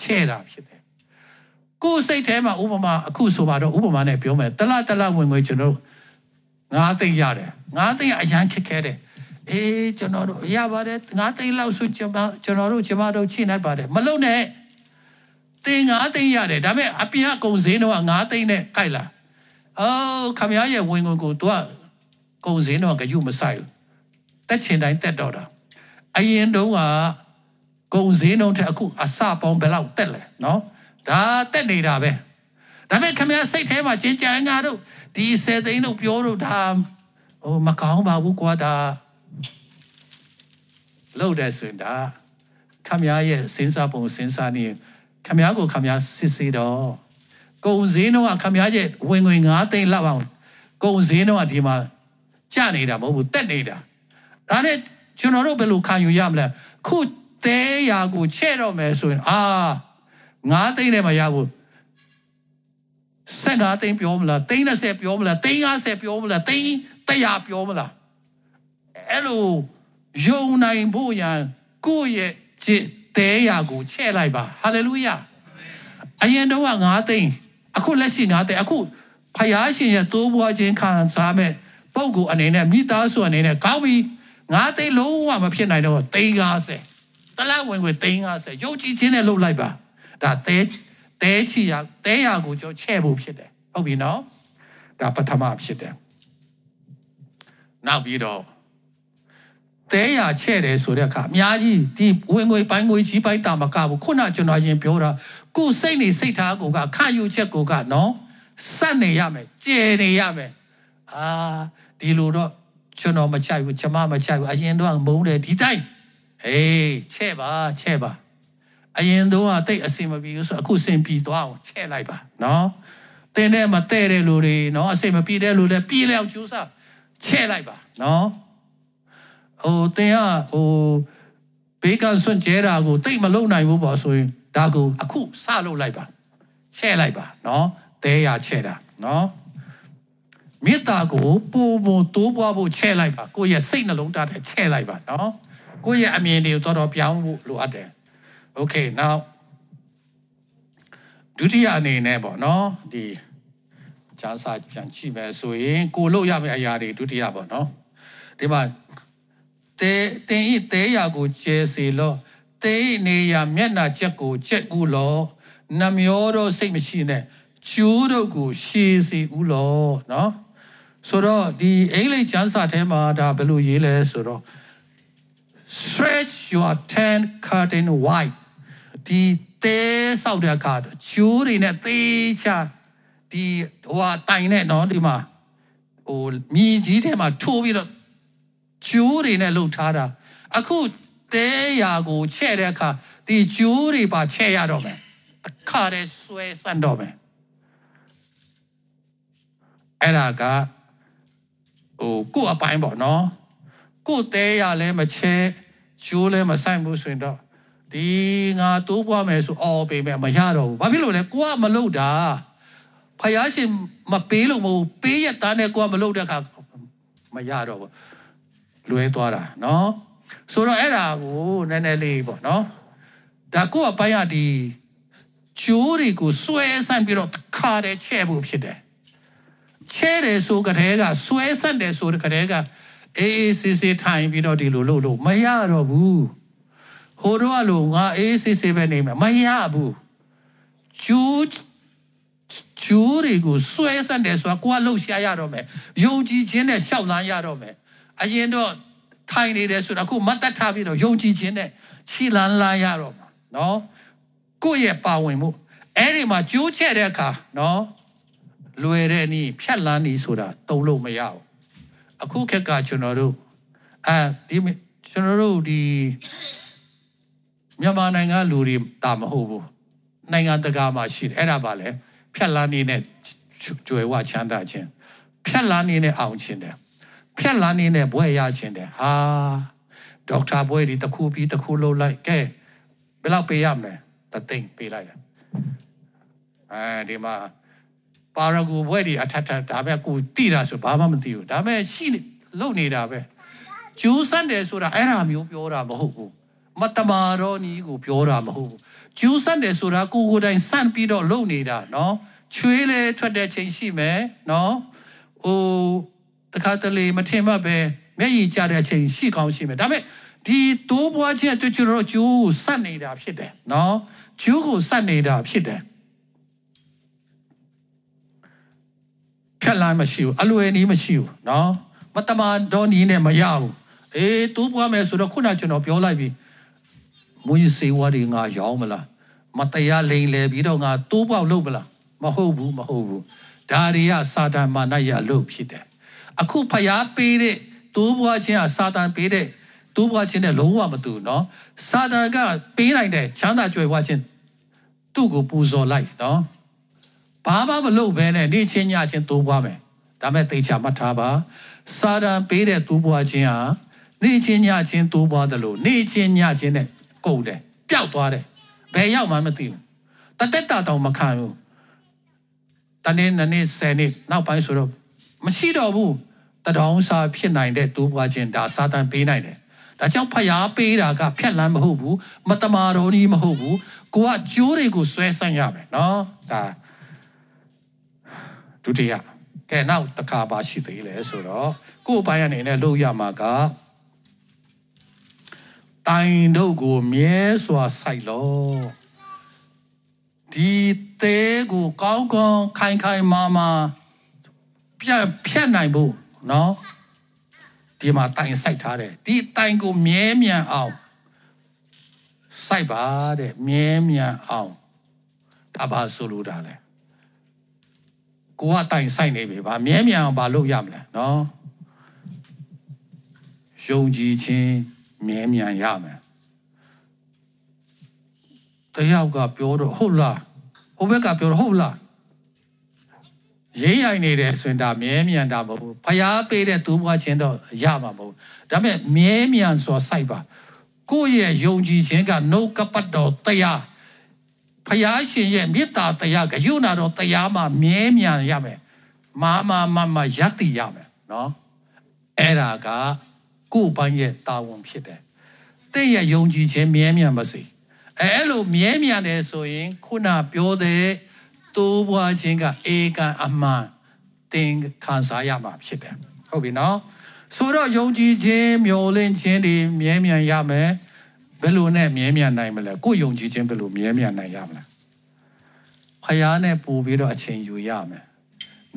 ချဲ့တာဖြစ်တယ်ကိုယ်စိတ်ထဲမှာဥပမာအခုဆိုပါတော့ဥပမာနဲ့ပြောမယ်တလတလဝင်ဝင်ကျွန်တော်ငါးသိမ့်ရတယ်ငါးသိမ့်အရန်ခက်ခဲတယ်အေးကျွန်တော်တို့ရပါတယ်ငါးသိမ့်လောက်ဆိုကျွန်တော်ကျွန်တော်တို့ကျမတို့ချိနိုင်ပါတယ်မလုံနဲ့တင်ငါးသိမ့်ရတယ်ဒါပေမဲ့အပြင်ကကုံစင်းတော့ငါးသိမ့်နဲ့ကြိုက်လာအော်ခမရရဲ့ဝင်ဝင်ကိုသူကကုံစင်းတော့ကြယူမဆိုင်ဘူးတက်ချင်တိုင်းတက်တော့တာအရင်တုန်းက ကုန်စည်နှုန်းထက်အခုအစပေါင်းဘယ်လောက်တက်လဲနော်ဒါတက်နေတာပဲဒါပေမဲ့ခင်ဗျားစိတ်ထဲမှာကျင်ကြံငါတို့ဒီဆယ်သိန်းတို့ပြောတို့ဒါဟိုမကောင်းပါဘူးကွာဒါလို့တဲ့ဆိုရင်ဒါခခမည်းရဲ့စဉ်းစားပုံစဉ်းစားနေခမည်းကိုခမည်းစစ်စစ်တော့ကုံစင်းတော့ခမည်းရဲ့ဝင်ငွေ9သိန်းလောက်အောင်ကုံစင်းတော့ဒီမှာကျနေတာမဟုတ်ဘူးတက်နေတာဒါနဲ့ကျွန်တော်တို့ဘယ်လိုခံယူရမလဲခု တဲရာကိုချဲ့တော့မယ်ဆိုရင်အာ9သိန်းနဲ့မရဘူး15သိန်းပြောမလားသိန်း30ပြောမလားသိန်း50ပြောမလားသိန်း100ပြောမလားအဲ့လိုယုံနိုင်ဖို့ရန်ကိုယ့်ရဲ့จิตတဲရာကိုချဲ့လိုက်ပါဟာလေလုယာအရင်တော့က9သိန်းအခုလက်ရှိ9သိန်းအခုဖယားရှင်ရဲ့တိုးပွားခြင်းခံစားမဲ့ပုံကိုအနေနဲ့မိသားစုအနေနဲ့ကောင်းပြီ9သိန်းလုံးဝမဖြစ်နိုင်တော့သိန်း50 တလားဝင်ကိုသိန်း50ရုပ်ကြည်ခြင်းနဲ့လှုပ်လိုက်ပါဒါတဲတဲချီရတဲရာကိုကြောချဲ့ဖို့ဖြစ်တယ်ဟုတ်ပြီနော်ဒါပထမဖြစ်တယ်နောက်ပြီးတော့တဲရချဲ့တယ်ဆိုတဲ့အခါအများကြီးဒီဝင်ငွေပိုင်းငွေကြီးပိုင်းတာမကဘူးခုနကျွန်တော်ရင်ပြောတာကိုယ်စိတ်နေစိတ်ထားကိုကခန့်ယူချက်ကိုကနော်စက်နေရမယ်ကျယ်နေရမယ်အာဒီလိုတော့ကျွန်တော်မချိုက်ဘူးကျွန်မမချိုက်ဘူးအရင်တော့မုန်းတယ်ဒီတိုင်း ဟေးချဲ့ပါချဲ့ပါအရင်တော့တိတ်အစင်မပြေဘူးဆိုအခုစင်ပြေသွားအောင်ချဲ့လိုက်ပါနော်တင်းတဲ့မတဲ့တဲ့လူတွေနော်အစင်မပြေတဲ့လူတွေပြေးလျောက်ကျူးစားချဲ့လိုက်ပါနော်ဟိုတင်ကဟိုဘေးကဆွန့်ကျဲတာကိုတိတ်မလုံနိုင်ဘူးပေါ့ဆိုရင်ဒါကိုအခုစလုပ်လိုက်ပါချဲ့လိုက်ပါနော်တဲရချဲ့တာနော်မေတ္တာကိုပို့ပို့တိုးပွားဖို့ချဲ့လိုက်ပါကိုယ့်ရဲ့စိတ်နှလုံးသားထဲချဲ့လိုက်ပါနော် ကိုယ့်ရဲ့အမြင်တွေကိုတော်တော်ပြောင်းဖို့လိုအပ်တယ် Okay now ဒုတိယအနေနဲ့ပေါ့နော်ဒီချားစာပြန်ကြည့်မယ်ဆိုရင်ကိုလို့ရမယ့်အရာတွေဒုတိယပေါ့နော်ဒီမှာတဲတင်းဤတဲရာကိုကျဲစီလို့တဲဤနေရာမျက်နာချက်ကိုချက်ဦးလို့နှမျောတော့စိတ်မရှိနဲ့ကျိုးတို့ကိုရှည်စီဦးလို့နော်ဆိုတော့ဒီအိလိချမ်းစာထဲမှာဒါဘယ်လိုရေးလဲဆိုတော့ stretch your tent curtain wide ဒီတဲဆောက်တဲ့အခါကျိုးတွေနဲ့သေးချာဒီဟိုဟာတိုင်နဲ့နော်ဒီမှာဟိုမြည်ကြီးထဲမှာထိုးပြီးတော့ကျိုးတွေနဲ့လှုပ်ထားတာအခုတဲရာကိုချဲ့တဲ့အခါဒီကျိုးတွေပါချဲ့ရတော့မယ်အခါတည်းဆွဲဆန့်တော့မယ်အဲ့ဒါကဟိုကို့အပိုင်းပေါ့နော် ကို့တဲရလဲမချဲကျိုးလဲမဆိုင်ဘူးဆိုရင်တော့ဒီငါတိုးပွားမယ်ဆိုအော်ပေမဲ့မရတော့ဘူးဘာဖြစ်လို့လဲကိုကမလုပ်တာဖယားရှင်မပေးလို့မဟုတ်ပေးရတဲ့နဲ့ကိုကမလုပ်တဲ့အခါမရတော့ဘူးလွဲသွားတာနော်ဆိုတော့အဲ့ဒါကိုနည်းနည်းလေးပေါ့နော်ဒါကိုကအပိုင်းရဒီကျိုးတွေကိုဆွဲဆန့်ပြီးတော့ခါတယ်ချဲ့ဖို့ဖြစ်တယ်ချဲ့တယ်ဆိုကြတဲ့ကဆွဲဆန့်တယ်ဆိုကြတဲ့က အေးအေးဆေးဆေးထိုင်ပြီးတော့ဒီလိုလုပ်လို့မရတော့ဘူးဟိုတော့လို့ငါအေးဆေးဆေးပဲနေမှာမရဘူးကျိုးကျိုးတွေကိုဆွဲဆန့်တယ်ဆိုတာကိုကလှုပ်ရှားရတော့မယ်ယုံကြည်ခြင်းနဲ့ရှောက်လန်းရတော့မယ်အရင်တော့ထိုင်နေတယ်ဆိုတာခုမတ်တက်ထားပြီးတော့ယုံကြည်ခြင်းနဲ့ခြိလန်းလာရတော့မှာနော်ကိုယ့်ရဲ့ပါဝင်မှုအဲ့ဒီမှာကျိုးချက်တဲ့အခါနော်လွယ်တဲ့နီးဖြတ်လန်းနီးဆိုတာတုံးလို့မရဘူး အခုခက်ကကျွန်တော်တို့အဲဒီကျွန်တော်တို့ဒီမြန်မာနိုင်ငံလူတွေတာမဟုတ်ဘူးနိုင်ငံတကာမှာရှိတယ်အဲ့ဒါပါလေဖြတ်လန်းနီးနဲ့ကြွယ်ဝချမ်းသာခြင်းဖြတ်လန်းနီးနဲ့အောင်ခြင်းတယ်ဖြတ်လန်းနေနဲ့ဘွဲရခြင်းတယ်ဟာဒေါက်တာဘွဲဒီတစ်ခုပြီးတစ်ခုလုံးလိုက်ကဲဘယ်လောက်ပေးရမလဲတသိန်းပေးလိုက်တယ်အဲဒီမှာ ပါရဂူဘွဲဒီအထက်ထက်ဒါပဲကိုတိတာဆိုဘာမှမသိဘူးဒါပေမဲ့ရှိနေလုံနေတာပဲကျူးဆန့်တယ်ဆိုတာအဲ့ဒါမျိုးပြောတာမဟုတ်ဘူးမတမာတော့နီးကိုပြောတာမဟုတ်ဘူးကျူးဆန့်တယ်ဆိုတာကိုကိုယ်တိုင်ဆန့်ပြီးတော့လုံနေတာနော်ချွေးလေထွက်တဲ့ချိန်ရှိမယ်နော်ဟိုတခါတလေမထင်မှတ်ပဲမျက်ရည်ကျတဲ့အချိန်ရှိကောင်းရှိမယ်ဒါပေမဲ့ဒီတိုးပွားခြင်းအတွက်ကျွန်တော်တို့ကျိုးကိုစက်နေတာဖြစ်တယ်နော်ကျိုးကိုစက်နေတာဖြစ်တယ် ဖြတ်လန်းမရှိဘူးအလွယ်နည်းမရှိဘူးနော်မတမန်တော်နည်းနဲ့မရဘူးအေးတိုးပွားမယ်ဆိုတော့ခုနကျွန်တော်ပြောလိုက်ပြီမွေးစေဝါတွေငါရောင်းမလားမတရားလိန်လေပြီးတော့ငါတိုးပေါက်လုပ်မလားမဟုတ်ဘူးမဟုတ်ဘူးဒါတွေကစာတန်မာနရဲ့အလုပ်ဖြစ်တယ်အခုဖျားပေးတဲ့တိုးပွားခြင်းဟာစာတန်ပေးတဲ့တိုးပွားခြင်းနဲ့လုံးဝမတူနော်စာတန်ကပေးနိုင်တဲ့ချမ်းသာကြွယ်ဝခြင်းသူ့ကိုပူဇော်လိုက်နော် ဘာမှမလုပ်ဘဲနဲ့နေချင်းညချင်းတိုးပွားမယ်ဒါမဲ့သိချာမှတ်ထားပါစာတန်ပေးတဲ့တိုးပွားခြင်းဟာနေချင်းညချင်းတိုးပွားတယ်လို့နေချင်းညချင်းနဲ့ကုန်တယ်ပျောက်သွားတယ်ဘယ်ရောက်မှမသိဘူးတသက်တာတောင်မခံဘူးတနေ့နနေ့ဆယ်နေ့နောက်ပိုင်းဆိုတော့မရှိတော့ဘူးတတောင်းစာဖြစ်နိုင်တဲ့တိုးပွားခြင်းဒါစာတန်ပေးနိုင်တယ်ဒါကြောင့်ဖျားပေးတာကဖြက်လန်းမဟုတ်ဘူးမတမာတော်ကြီးမဟုတ်ဘူးကိုကကျိုးတွေကိုဆွဲဆန့်ရမယ်နော်ဒါ ဒုတိယကဲနောက်တစ်ခါပါရှိသေးလဲဆိုတော့ကိုယ်ပိုင်းအနေနဲ့လုပ်ရမှာကတိုင်တို့ကိုမြဲစွာစိုက်လို့ဒီသေးကိုကောင်းကောင်းခိုင်ခိုင်မာမာပြတ်ဖြတ်နိုင်ဖို့နော်ဒီမှာတိုင်စိုက်ထားတယ်ဒီတိုင်ကိုမြဲမြံအောင်စိုက်ပါတဲ့မြဲမြံအောင်ဒါပါဆိုလိုတာလေ ကိုကတိုင်စိုက်နေပြီဗာမြဲမြံအောင်ဘာလုပ်ရမလဲနော်ယုံကြည်ခြင်းမြဲမြံရမယ်တယောက်ကပြောတော့ဟုတ်လားဟိုဘက်ကပြောတော့ဟုတ်လားရိမ့်ရိုင်နေတယ်ဆိုရင်ဒါမြဲမြံတာမဟုတ်ဘူးဖျားပေးတဲ့သူ့ဘွားချင်းတော့ရမှာမဟုတ်ဒါပေမဲ့မြဲမြံဆိုစိုက်ပါကိုယ့်ရဲ့ယုံကြည်ခြင်းကနှုတ်ကပတ်တော်တရား ဖျားရှင်ရဲ့မေတ္တာတရားကယုံနာတော်တရားမှာမြဲမြံရမယ်မာမာမမယက်တည်ရမယ်နော်အဲ့ဒါကကိုယ့်ဘန်းရဲ့တာဝန်ဖြစ်တယ်တဲ့ရဲ့ယုံကြည်ခြင်းမြဲမြံပါစေအဲ့လိုမြဲမြံတယ်ဆိုရင်ခုနပြောတဲ့တိုးပွားခြင်းကဧကန်အမှန်တင်ခံစားရမှာဖြစ်တယ်ဟုတ်ပြီနော်ဆိုတော့ယုံကြည်ခြင်းမျှော်လင့်ခြင်းတွေမြဲမြံရမယ် ဘယ်လိုနဲ့မြဲမြံနိုင်မလဲကိုယုံကြည်ခြင်းဘယ်လိုမြဲမြံနိုင်ရမလဲဖယားနဲ့ပူပြီးတော့အချိန်ယူရမယ်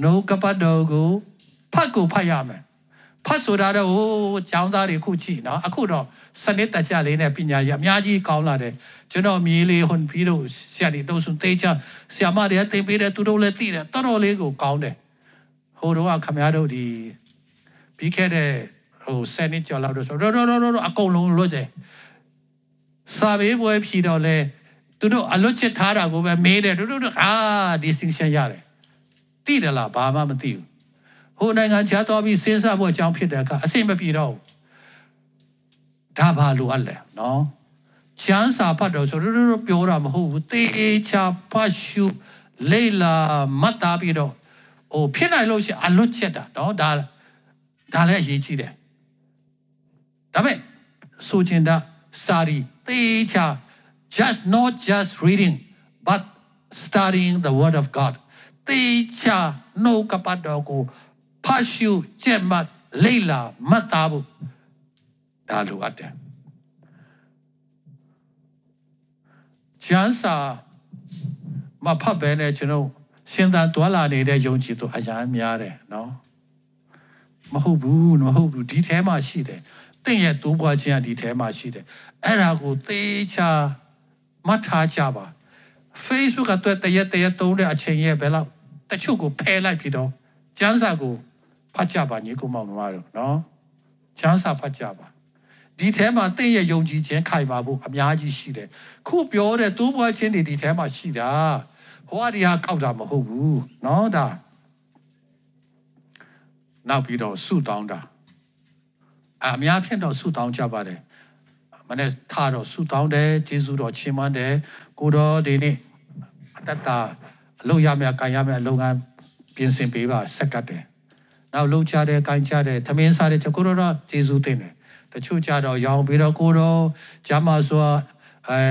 နှုတ်ကပတ်တော်ကိုဖတ်ကိုဖတ်ရမယ်ဖတ်ဆိုတာတော့ဟိုကျောင်းသားတွေခုကြည့်နော်အခုတော့စနစ်တကျလေးနဲ့ပညာရအများကြီးကောင်းလာတယ်ကျွန်တော်မြေးလေးဟွန်ပြီးတော့ဆရာတွေတို့ဆိုတေးချဆရာမတွေကသင်ပေးတယ်သူတို့လည်းသိတယ်တော်တော်လေးကိုကောင်းတယ်ဟိုတော့ခမရတို့ဒီပြီးခဲ့တဲ့ဟိုဆယ်နှစ်ကျော်လောက်တော့ဆိုတော့တော့တော့အကုန်လုံးလွတ်တယ် စာပေပွဲဖြီတော့လဲသူတို့အလွတ်ချစ်ထားတာကိုပဲမေးတယ်တို့တို့အာ distinction ရတယ်သိတယ်လားဘာမှမသိဘူးဟိုနိုင်ငံခြားသွားပြီးစဉ်းစားဖို့အကြောင်းဖြစ်တဲ့အခါအဆင်မပြေတော့ဘူးဒါဘာလို့အပ်လဲနော်ကျမ်းစာဖတ်တော့ဆိုတော့ပြောတာမဟုတ်ဘူးတေချာဖတ်ရှုလေလာမတ်တာပြီးတော့ဟိုဖြစ်နိုင်လို့ရှိအလွတ်ချက်တာနော်ဒါဒါလည်းအရေးကြီးတယ်ဒါပေမဲ့ဆိုချင်တာ study တေချာ just not just reading but studying the word of god တေချာနှုတ်ကပတ်တော်ကိုဖတ်ရှုကျင့်မှတ်လေ့လာမှတ်သားဖို့ဒါလိုအပ်တယ်ကျမ်းစာမဖတ်ဘဲနဲ့ကျွန်တော်စဉ်းစားတွာလာနေတဲ့ယုံကြည်သူအရာများတယ်နော်မဟုတ်ဘူးမဟုတ်ဘူးဒီထဲမှာရှိတယ် သင်ရဲ့တိုးပွားခြင်းကဒီထဲမှာရှိတယ်အဲ့ဒါကိုသေချာမှတ်ထားကြပါ Facebook ကတွေ့တရက်တရက်သုံးတဲ့အချိန်ရဲ့ဘယ်လောက်တချို့ကိုဖယ်လိုက်ပြီးတော့ကျန်းစာကိုဖတ်ကြပါညီကောင်မောင်တို့ရောနော်ကျန်းစာဖတ်ကြပါဒီထဲမှာတင့်ရဲ့ယုံကြည်ခြင်းခိုင်ပါဖို့အများကြီးရှိတယ်ခုပြောတဲ့တိုးပွားခြင်းတွေဒီထဲမှာရှိတာဟိုကဒီဟာကောက်တာမဟုတ်ဘူးနော်ဒါနောက်ပြီးတော့ဆုတောင်းတာ အများဖြင့်တော့ဆုတောင်းကြပါတယ်မနေ့ထားတော့ဆုတောင်းတယ်ဂျေဇုတော်ချီးမွမ်းတယ်ကိုတော်ဒီနေ့အတ္တအလုပ်ရမယ်ကံရမယ်အလုပ်ငန်းပြင်ဆင်ပေးပါဆက်ကတ်တယ်နောက်လှုပ်ချတယ်ကိုင်းချတယ်သမင်းစားတယ်ကိုတော်တော့ဂျေဇုတင်တယ်တချို့ကြတော့ရောင်ပြီးတော့ကိုတော့ဂျာမဆိုအဲ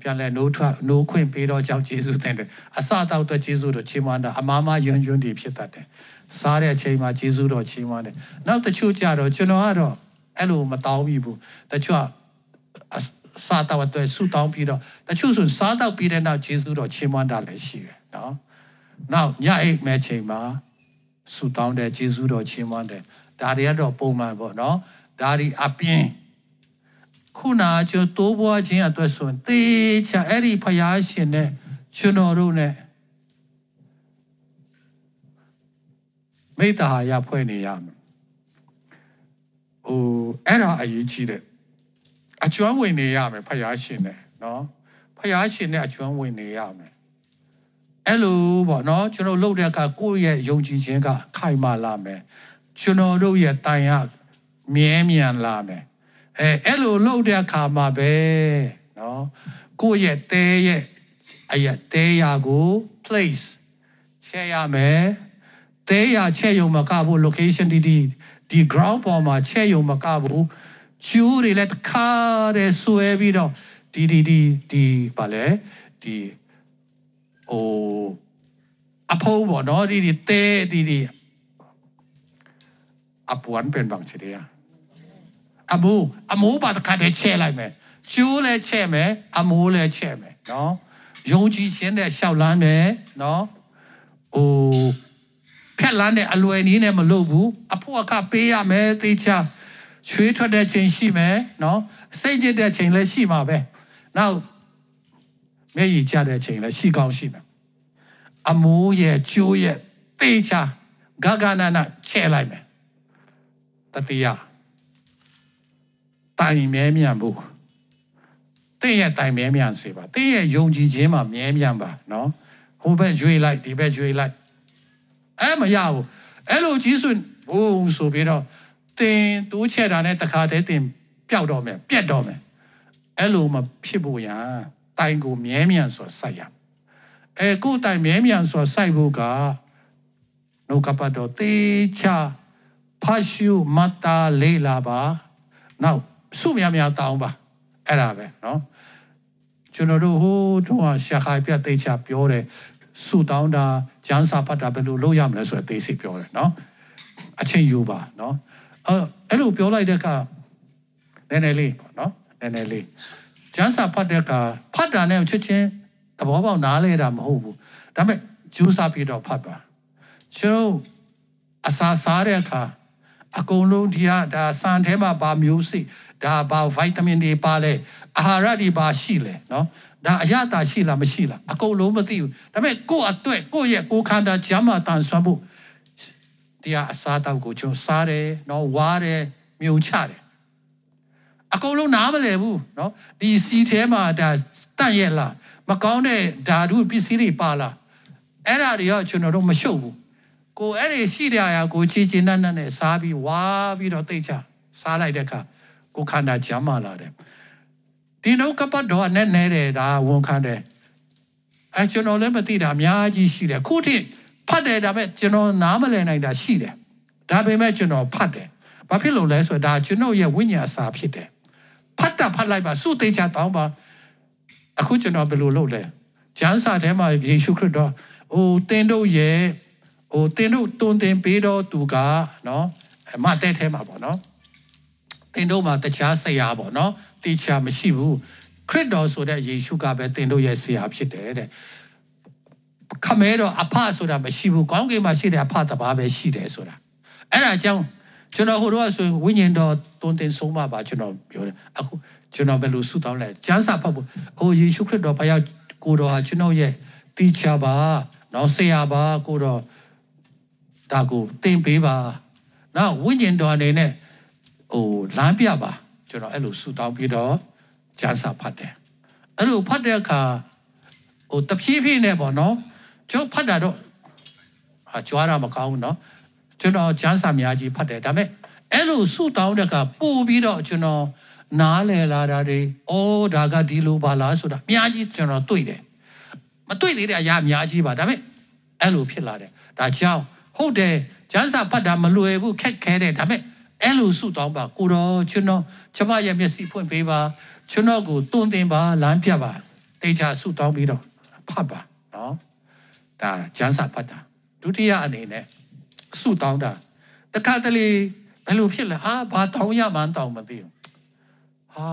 ပြန်လဲနိုးထွက်နိုးခွင့်ပေးတော့ကြောင့်ဂျေစုတင်တယ်အစတော့အတွက်ဂျေစုတို့ချီးမွမ်းတာအမားမယွန်းယွန်းတွေဖြစ်တတ်တယ် စားတဲ့အချိန်မှာဂျေစုတော်ချီးမွမ်းတယ်နောက်တချို့ကြတော့ကျွန်တော်ကတော့အဲ့လိုမတောင်းမိဘူးတချို့စားတော့အတွက်ဆူတောင်းပြီးတော့တချို့ဆိုစားတော့ပြီးတဲ့နောက်ဂျေစုတော်ချီးမွမ်းတာလည်းရှိတယ်နော်နောက်ညအိတ်မဲ့ချိန်မှာဆူတောင်းတယ်ဂျေစုတော်ချီးမွမ်းတယ်ဒါတွေကတော့ပုံမှန်ပေါ့နော်ဒါဒီအပြင်ခုနကျတိုးပွားခြင်းအတွက်ဆိုရင်သေချာအဲ့ဒီဖယားရှင်နဲ့ကျွန်တော်တို့နဲ့ မိတ္တာဟာရဖွဲ့နေရမယ်။ဟဟိုအဲ့ဒါအရေးကြီးတယ်အကျွမ်းဝင်နေရမယ်ဖယားရှင်နဲ့နော်ဖယားရှင်နဲ့အကျွမ်းဝင်နေရမယ်အဲ့လိုပေါ့နော်ကျွန်တော်လုပ်တဲ့အခါကိုယ့်ရဲ့ယုံကြည်ခြင်းကခိုင်မာလာမယ်ကျွန်တော်တို့ရဲ့တိုင်ရမြဲမြံလာမယ်အဲအဲ့လိုလုပ်တဲ့အခါမှာပဲနော်ကိုယ့်ရဲ့တဲရဲ့အရာတဲရာကို place ချက်ရမယ် သဲရချက်ယုံမကဖို့ location တီတီဒီ ground ပေါ်မှာချက်ယုံမကဖို့ကျူးတွေလည်းတခါတည်းဆွဲပြီးတော့ဒီဒီဒီဒီဗာလဲဒီဟိုအဖိုးပေါ့နော်ဒီဒီတဲဒီဒီအပဝန်ပင်ဘန်ချီရအမိုးအမိုးပါတခါတည်းချဲလိုက်မယ်ကျိုးလည်းချဲ့မယ်အမိုးလည်းချဲ့မယ်နော်ယုံကြည်ခြင်းနဲ့ရှောက်လန်းမယ်နော်ဟို က်လန်းတဲ့အလွယ်နည်းနဲ့မလုပ်ဘူးအဖို့အခပေးရမယ်သေချာချွေးထွက်တဲ့ချိန်ရှိမယ်နော်စိတ်ကြတဲ့ချိန်လည်းရှိမှာပဲနောက်မျက်ရည်ကျတဲ့ချိန်လည်းရှိကောင်းရှိမယ်အမိုးရဲ့ကျိုးရဲ့သေချာဂဂနာနာချဲလိုက်မယ်တတိယတိုင်မြဲမြံဖို့တင်းရဲ့တိုင်မြဲမြံစေပါတင်းရဲ့ယုံကြည်ခြင်းမှာမြဲမြံပါနော်ဟိုဘက်ရွေလိုက်ဒီဘက်ရွေလိုက် အဲမရဘူးအဲ့လိုကြီးစွဘိုးဆိုပြီးတော့တင်တိုးချက်တာနဲ့တခါတည်းတင်ပျောက်တော့မယ်ပြက်တော့မယ်အဲ့လိုမဖြစ်ဖို့ရတိုင်ကိုမြဲမြံဆိုစိုက်ရအဲကိုယ်တိုင်မြဲမြံဆိုစိုက်ဖို့ကနှုတ်ကပတ်တော်တေချာဖတ်ရှုမတ်တာလေးလာပါနောက်စုများများတောင်းပါအဲ့ဒါပဲเนาะကျွန်တော်တို့ဟိုတော့ရှာခိုင်ပြတ်တေချာပြောတယ် ဆုတောင်းတာဂျန်စာဖတ်တာဘယ်လိုလုပ်ရမလဲဆိုတဲ့အသေးစိတ်ပြောတယ်နော်အချင်းယူပါနော်အဲအဲ့လိုပြောလိုက်တဲ့အခါနည်းနည်းလေးပေါ့နော်နည်းနည်းလေးဂျန်စာဖတ်တဲ့အခါဖတ်တာနဲ့ချက်ချင်းသဘောပေါက်နားလဲတာမဟုတ်ဘူးဒါပေမဲ့ဂျူးစာပြတော့ဖတ်ပါကျွန်တော်အစာစားတဲ့အခါအကုန်လုံးဒီဟာဒါဆန်ထဲမှာပါမျိုးစိဒါပါဗိုက်တာမင်တွေပါလဲအာဟာရတွေပါရှိလဲနော် ဒါအရသာရှိလားမရှိလားအကုန်လုံးမသိဘူးဒါပေမဲ့ကိုယ့်အတွက်ကိုယ့်ရဲ့ကိုယ်ခန္ဓာဂျမ်းမာတန်ဆွမ်းဖို့တရားအစားတောက်ကိုကျွန်စားတယ်နော်ဝါတယ်မြုံချတယ်အကုန်လုံးနားမလည်ဘူးနော်ဒီစီထဲမှာဒါတန့်ရဲ့လားမကောင်းတဲ့ဓာတုပစ္စည်းတွေပါလားအဲ့ဒါတွေရောကျွန်တော်တို့မရှုပ်ဘူးကိုအဲ့ဒီရှိတဲ့အရာကိုချီချီနတ်နတ်နဲ့စားပြီးဝါပြီးတော့တိတ်ချစားလိုက်တဲ့အခါကိုခန္ဓာဂျမ်းမာလာတယ် ဒီနောက်ကပတ်တော့နဲ့နဲတယ်ဒါဝန်ခံတယ်အဲကျွန်တော်လည်းမသိတာအများကြီးရှိတယ်ခုထိဖတ်တယ်ဒါပေမဲ့ကျွန်တော်နားမလည်နိုင်တာရှိတယ်ဒါပေမဲ့ကျွန်တော်ဖတ်တယ်ဘာဖြစ်လို့လဲဆိုတော့ဒါကျွန်တော်ရဲ့ဝိညာဉ်အစာဖြစ်တယ်ဖတ်တာဖတ်လိုက်ပါစုသိချတောင်းပါအခုကျွန်တော်ဘယ်လိုလုပ်လဲကျမ်းစာထဲမှာယေရှုခရစ်တော်ဟိုတင်းတို့ရဲ့ဟိုတင်းတို့တွန်တင်ပေးတော့သူကနော်မတဲ့ထဲမှာပေါ့နော် တင်တို့မှာတခြားဆရာပေါ့နော်တေချာမရှိဘူးခရစ်တော်ဆိုတဲ့ယေရှုကပဲတင်တို့ရဲ့ဆရာဖြစ်တယ်တဲ့ခမဲတော့အဖဆိုတာမရှိဘူးကောင်းကင်မှာရှိတဲ့အဖတပါးပဲရှိတယ်ဆိုတာအဲ့ဒါကြောင့်ကျွန်တော်ဟိုတော့ဆိုဝိညာဉ်တော်တွန်တင်ဆုံးမပါကျွန်တော်ပြောတယ်အခုကျွန်တော်ဘယ်လိုဆုတောင်းလဲကျမ်းစာဖတ်ဖို့အိုယေရှုခရစ်တော်ဘုရားကိုတော်ဟာကျွန်တော်ရဲ့တီချာပါနော်ဆရာပါကိုတော်ဒါကိုသင်ပေးပါနော်ဝိညာဉ်တော်အနေနဲ့ ဟိုလမ်းပြပါကျွန်တော်အဲ့လိုဆူတောင်းပြီးတော့ကျမ်းစာဖတ်တယ်အဲ့လိုဖတ်တဲ့အခါဟိုတဖြည်းဖြည်းနဲ့ပေါ့နော်ကျွန်တော်ဖတ်တာတော့ဟာကြွားတာမကောင်းဘူးနော်ကျွန်တော်ကျမ်းစာများကြီးဖတ်တယ်ဒါပေမဲ့အဲ့လိုဆူတောင်းတဲ့အခါပို့ပြီးတော့ကျွန်တော်နားလည်လာတာတွေအိုးဒါကဒီလိုပါလားဆိုတာအများကြီးကျွန်တော်တွေ့တယ်မတွေ့သေးတဲ့အရာအများကြီးပါဒါပေမဲ့အဲ့လိုဖြစ်လာတယ်ဒါကြောင့်ဟုတ်တယ်ကျမ်းစာဖတ်တာမလွယ်ဘူးခက်ခဲတယ်ဒါပေမဲ့ အဲ့လိုဆုတောင်းပါကိုတော့ကျွန်တော်ကျမရဲ့မျက်စိဖွင့်ပေးပါကျွန်တော်ကိုတွန်းတင်ပါလမ်းပြပါတေချာဆုတောင်းပြီးတော့ဖတ်ပါနော်ဒါကျမ်းစာဖတ်တာဒုတိယအနေနဲ့ဆုတောင်းတာတခါတလေဘယ်လိုဖြစ်လဲဟာဘာတောင်းရမှန်းတောင်းမသိဘူးဟာ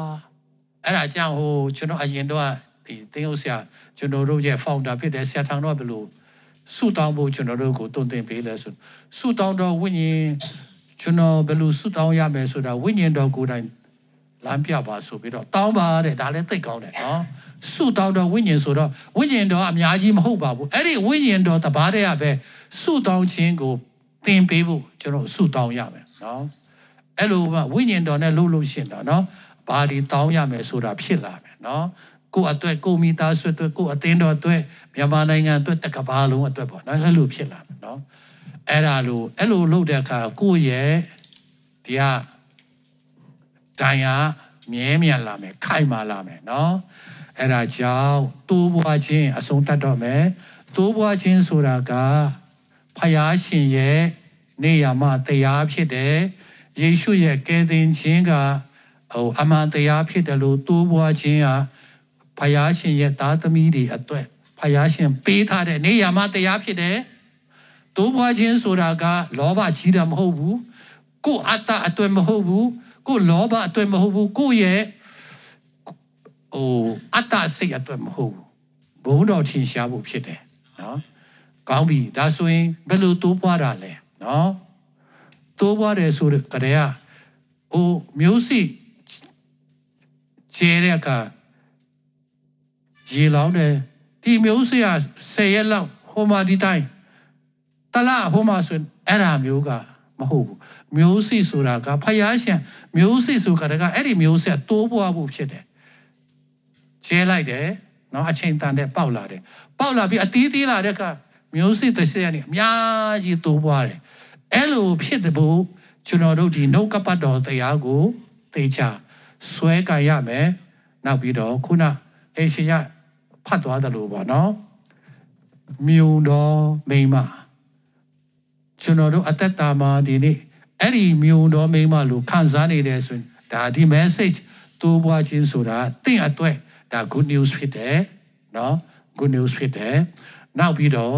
အဲ့ဒါကြောင့်ဟိုကျွန်တော်အရင်တော့ဒီတင်းဥဆရာကျွန်တော်တို့ရဲ့ founder ဖြစ်တဲ့ဆရာထောင်တော့ဘယ်လိုဆုတောင်းဖို့ကျွန်တော်တို့ကိုတွန်းတင်ပေးလဲဆိုဆုတောင်းတော့ဝိညာဉ် ကျွန်တော်ဘယ်လိုဆုတောင်းရမယ်ဆိုတာဝိညာဉ်တော်ကိုယ်တိုင်လမ်းပြပါဆိုပြီးတော့တောင်းပါတဲ့ဒါလည်းသိကောင်းတယ်နော်ဆုတောင်းတော့ဝိညာဉ်ဆိုတော့ဝိညာဉ်တော်အများကြီးမဟုတ်ပါဘူးအဲ့ဒီဝိညာဉ်တော်တပါးတည်းကပဲဆုတောင်းခြင်းကိုသင်ပေးဖို့ကျွန်တော်ဆုတောင်းရမယ်နော်အဲ့လိုဝိညာဉ်တော်နဲ့လှုပ်လို့ရှင်တော့နော်ဘာဒီတောင်းရမယ်ဆိုတာဖြစ်လာမယ်နော်ကိုယ့်အတွက်ကိုမိသားစုအတွက်ကိုယ့်အသင်းတော်အတွက်မြန်မာနိုင်ငံအတွက်တကဘာလုံးအတွက်ပေါ့နော်အဲ့လိုဖြစ်လာမယ်နော် အဲ့ဒါလိုအဲ့လိုလုပ်တဲ့အခါကိုယ့်ရဲ့ဒီကတန်ရာမြဲမြံလာမယ်ခိုင်မာလာမယ်နော်အဲ့ဒါကြောင့်တိုးပွားခြင်းအဆုံးတတ်တော့မယ်တိုးပွားခြင်းဆိုတာကဖယားရှင်ရဲ့နေရာမှာတရားဖြစ်တယ်ယေရှုရဲ့ကယ်တင်ခြင်းကဟိုအမှန်တရားဖြစ်တယ်လို့တိုးပွားခြင်းကဖယားရှင်ရဲ့သားသမီးတွေအတွက်ဖယားရှင်ပေးထားတဲ့နေရာမှာတရားဖြစ်တယ် တိုးပွားခြင်းဆိုတာကလောဘကြီးတာမဟုတ်ဘူးကိုယ်အတ္တအတွက်မဟုတ်ဘူးကိုယ်လောဘအတွက်မဟုတ်ဘူးကိုယ့်ရဲ့ဟိုအတ္တစိတ်အတွက်မဟုတ်ဘူးဘုံတော်ထင်ရှားဖို့ဖြစ်တယ်နော်ကောင်းပြီဒါဆိုရင်ဘယ်လိုတိုးပွားတာလဲနော်တိုးပွားတယ်ဆိုတဲ့ကြတဲ့ဟိုမျိုးစိကျဲတဲ့ကရေလောင်းတယ်ဒီမျိုးစိကဆယ်ရက်လောက်ဟိုမှာဒီတိုင်း တလားဟိုမှာဆိုအဲ့ဒါမျိုးကမဟုတ်ဘူးမျိုးစိဆိုတာကဖယားရှင်မျိုးစိဆိုကြတဲ့ကအဲ့ဒီမျိုးစိတိုးပွားဖို့ဖြစ်တယ်ကျဲလိုက်တယ်နော်အချိန်တန်တဲ့ပေါက်လာတယ်ပေါက်လာပြီးအတီးတီးလာတဲ့ကမျိုးစိတစ်ဆက်ကနေအများကြီးတိုးပွားတယ်အဲ့လိုဖြစ်တဲ့ဘုကျွန်တော်တို့ဒီနှုတ်ကပတ်တော်တရားကိုသိချဆွဲကြရမယ်နောက်ပြီးတော့ခုနဟေရှယဖတ်သွားတယ်လို့ပေါ့နော်မြုံတော်မိမ ကျွန်တော်တို့အသက်တာမှာဒီနေ့အဲ့ဒီမြုံတော်မိမလို့ခံစားနေတယ်ဆိုရင်ဒါဒီ message တိုးပွားခြင်းဆိုတာတင့်အတွက်ဒါ good news ဖြစ်တယ်နော် good news ဖြစ်တယ်နောက်ပြီးတော့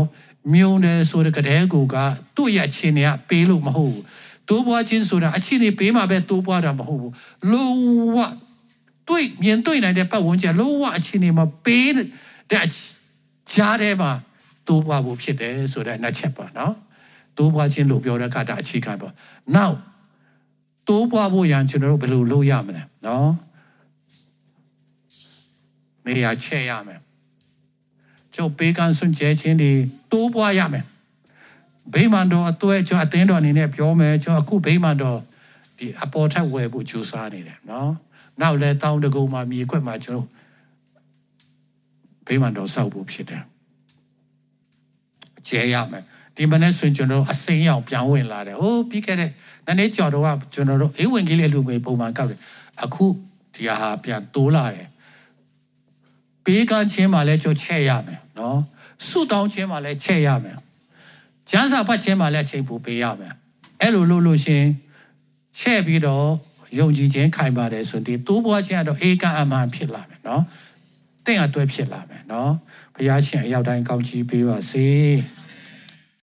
မြုံတယ်ဆိုတဲ့ကတဲ့ကူကသူ့ရဲ့အချင်းတွေကပေးလို့မဟုတ်ဘူးတိုးပွားခြင်းဆိုတာအချင်းတွေပေးမှပဲတိုးပွားတာမဟုတ်ဘူးလုံးဝတွေ့မြင်တွေ့နိုင်တဲ့ပတ်ဝန်းကျင်လုံးဝအချင်းတွေမှာပေးတဲ့ကြားထဲမှာတိုးပွားဖို့ဖြစ်တယ်ဆိုတဲ့နှစ်ချက်ပါနော် တိုးပွားခြင်းလို့ပြောတဲ့အခါဒါအခြေခံပါနောက်တိုးပွားဖို့ရန်ကျွန်တော်တို့ဘယ်လိုလုပ်ရမလဲနော်နေရာချက်ရမယ်ကျုပ်ပေးကန်းစွန့်ကျဲခြင်းတွေတိုးပွားရမယ်ဗိမာန်တော်အတွဲကျွန်တော်အသင်းတော်အနေနဲ့ပြောမယ်ကျွန်တော်အခုဗိမာန်တော်ဒီအပေါ်ထက်ဝယ်ဖို့ကြိုးစားနေတယ်နော်နောက်လဲတောင်းတကုံမှာမြေခွက်မှာကျွန်တော်ဗိမာန်တော်ဆောက်ဖို့ဖြစ်တယ်ကျဲရမယ် ဒီမနေ့ဆိုရင်ကျွန်တော်အစိမ်းရောင်ပြန်ဝင်လာတယ်ဟိုပြီးခဲ့တဲ့နည်းနည်းကြော်တော့ကကျွန်တော်တို့အေးဝင်ကြီးလေးလူငွေပုံမှန်ကောက်တယ်အခုဒီဟာပြန်တိုးလာတယ်ပေးကချင်းမှလည်းကြိုချက်ရမယ်နော်ဆုတောင်းခြင်းမှလည်းချက်ရမယ်ကျမ်းစာဖတ်ခြင်းမှလည်းချိန်ပိုပေးရမယ်အဲ့လိုလုပ်လို့ရှင်ချက်ပြီးတော့ယုံကြည်ခြင်းခိုင်ပါတယ်ဆိုရင်တိုးပွားခြင်းကတော့အေကအမှန်ဖြစ်လာမယ်နော်တင့်အတွဲဖြစ်လာမယ်နော်ဘုရားရှင်အရောက်တိုင်းကောင်းချီးပေးပါစေ။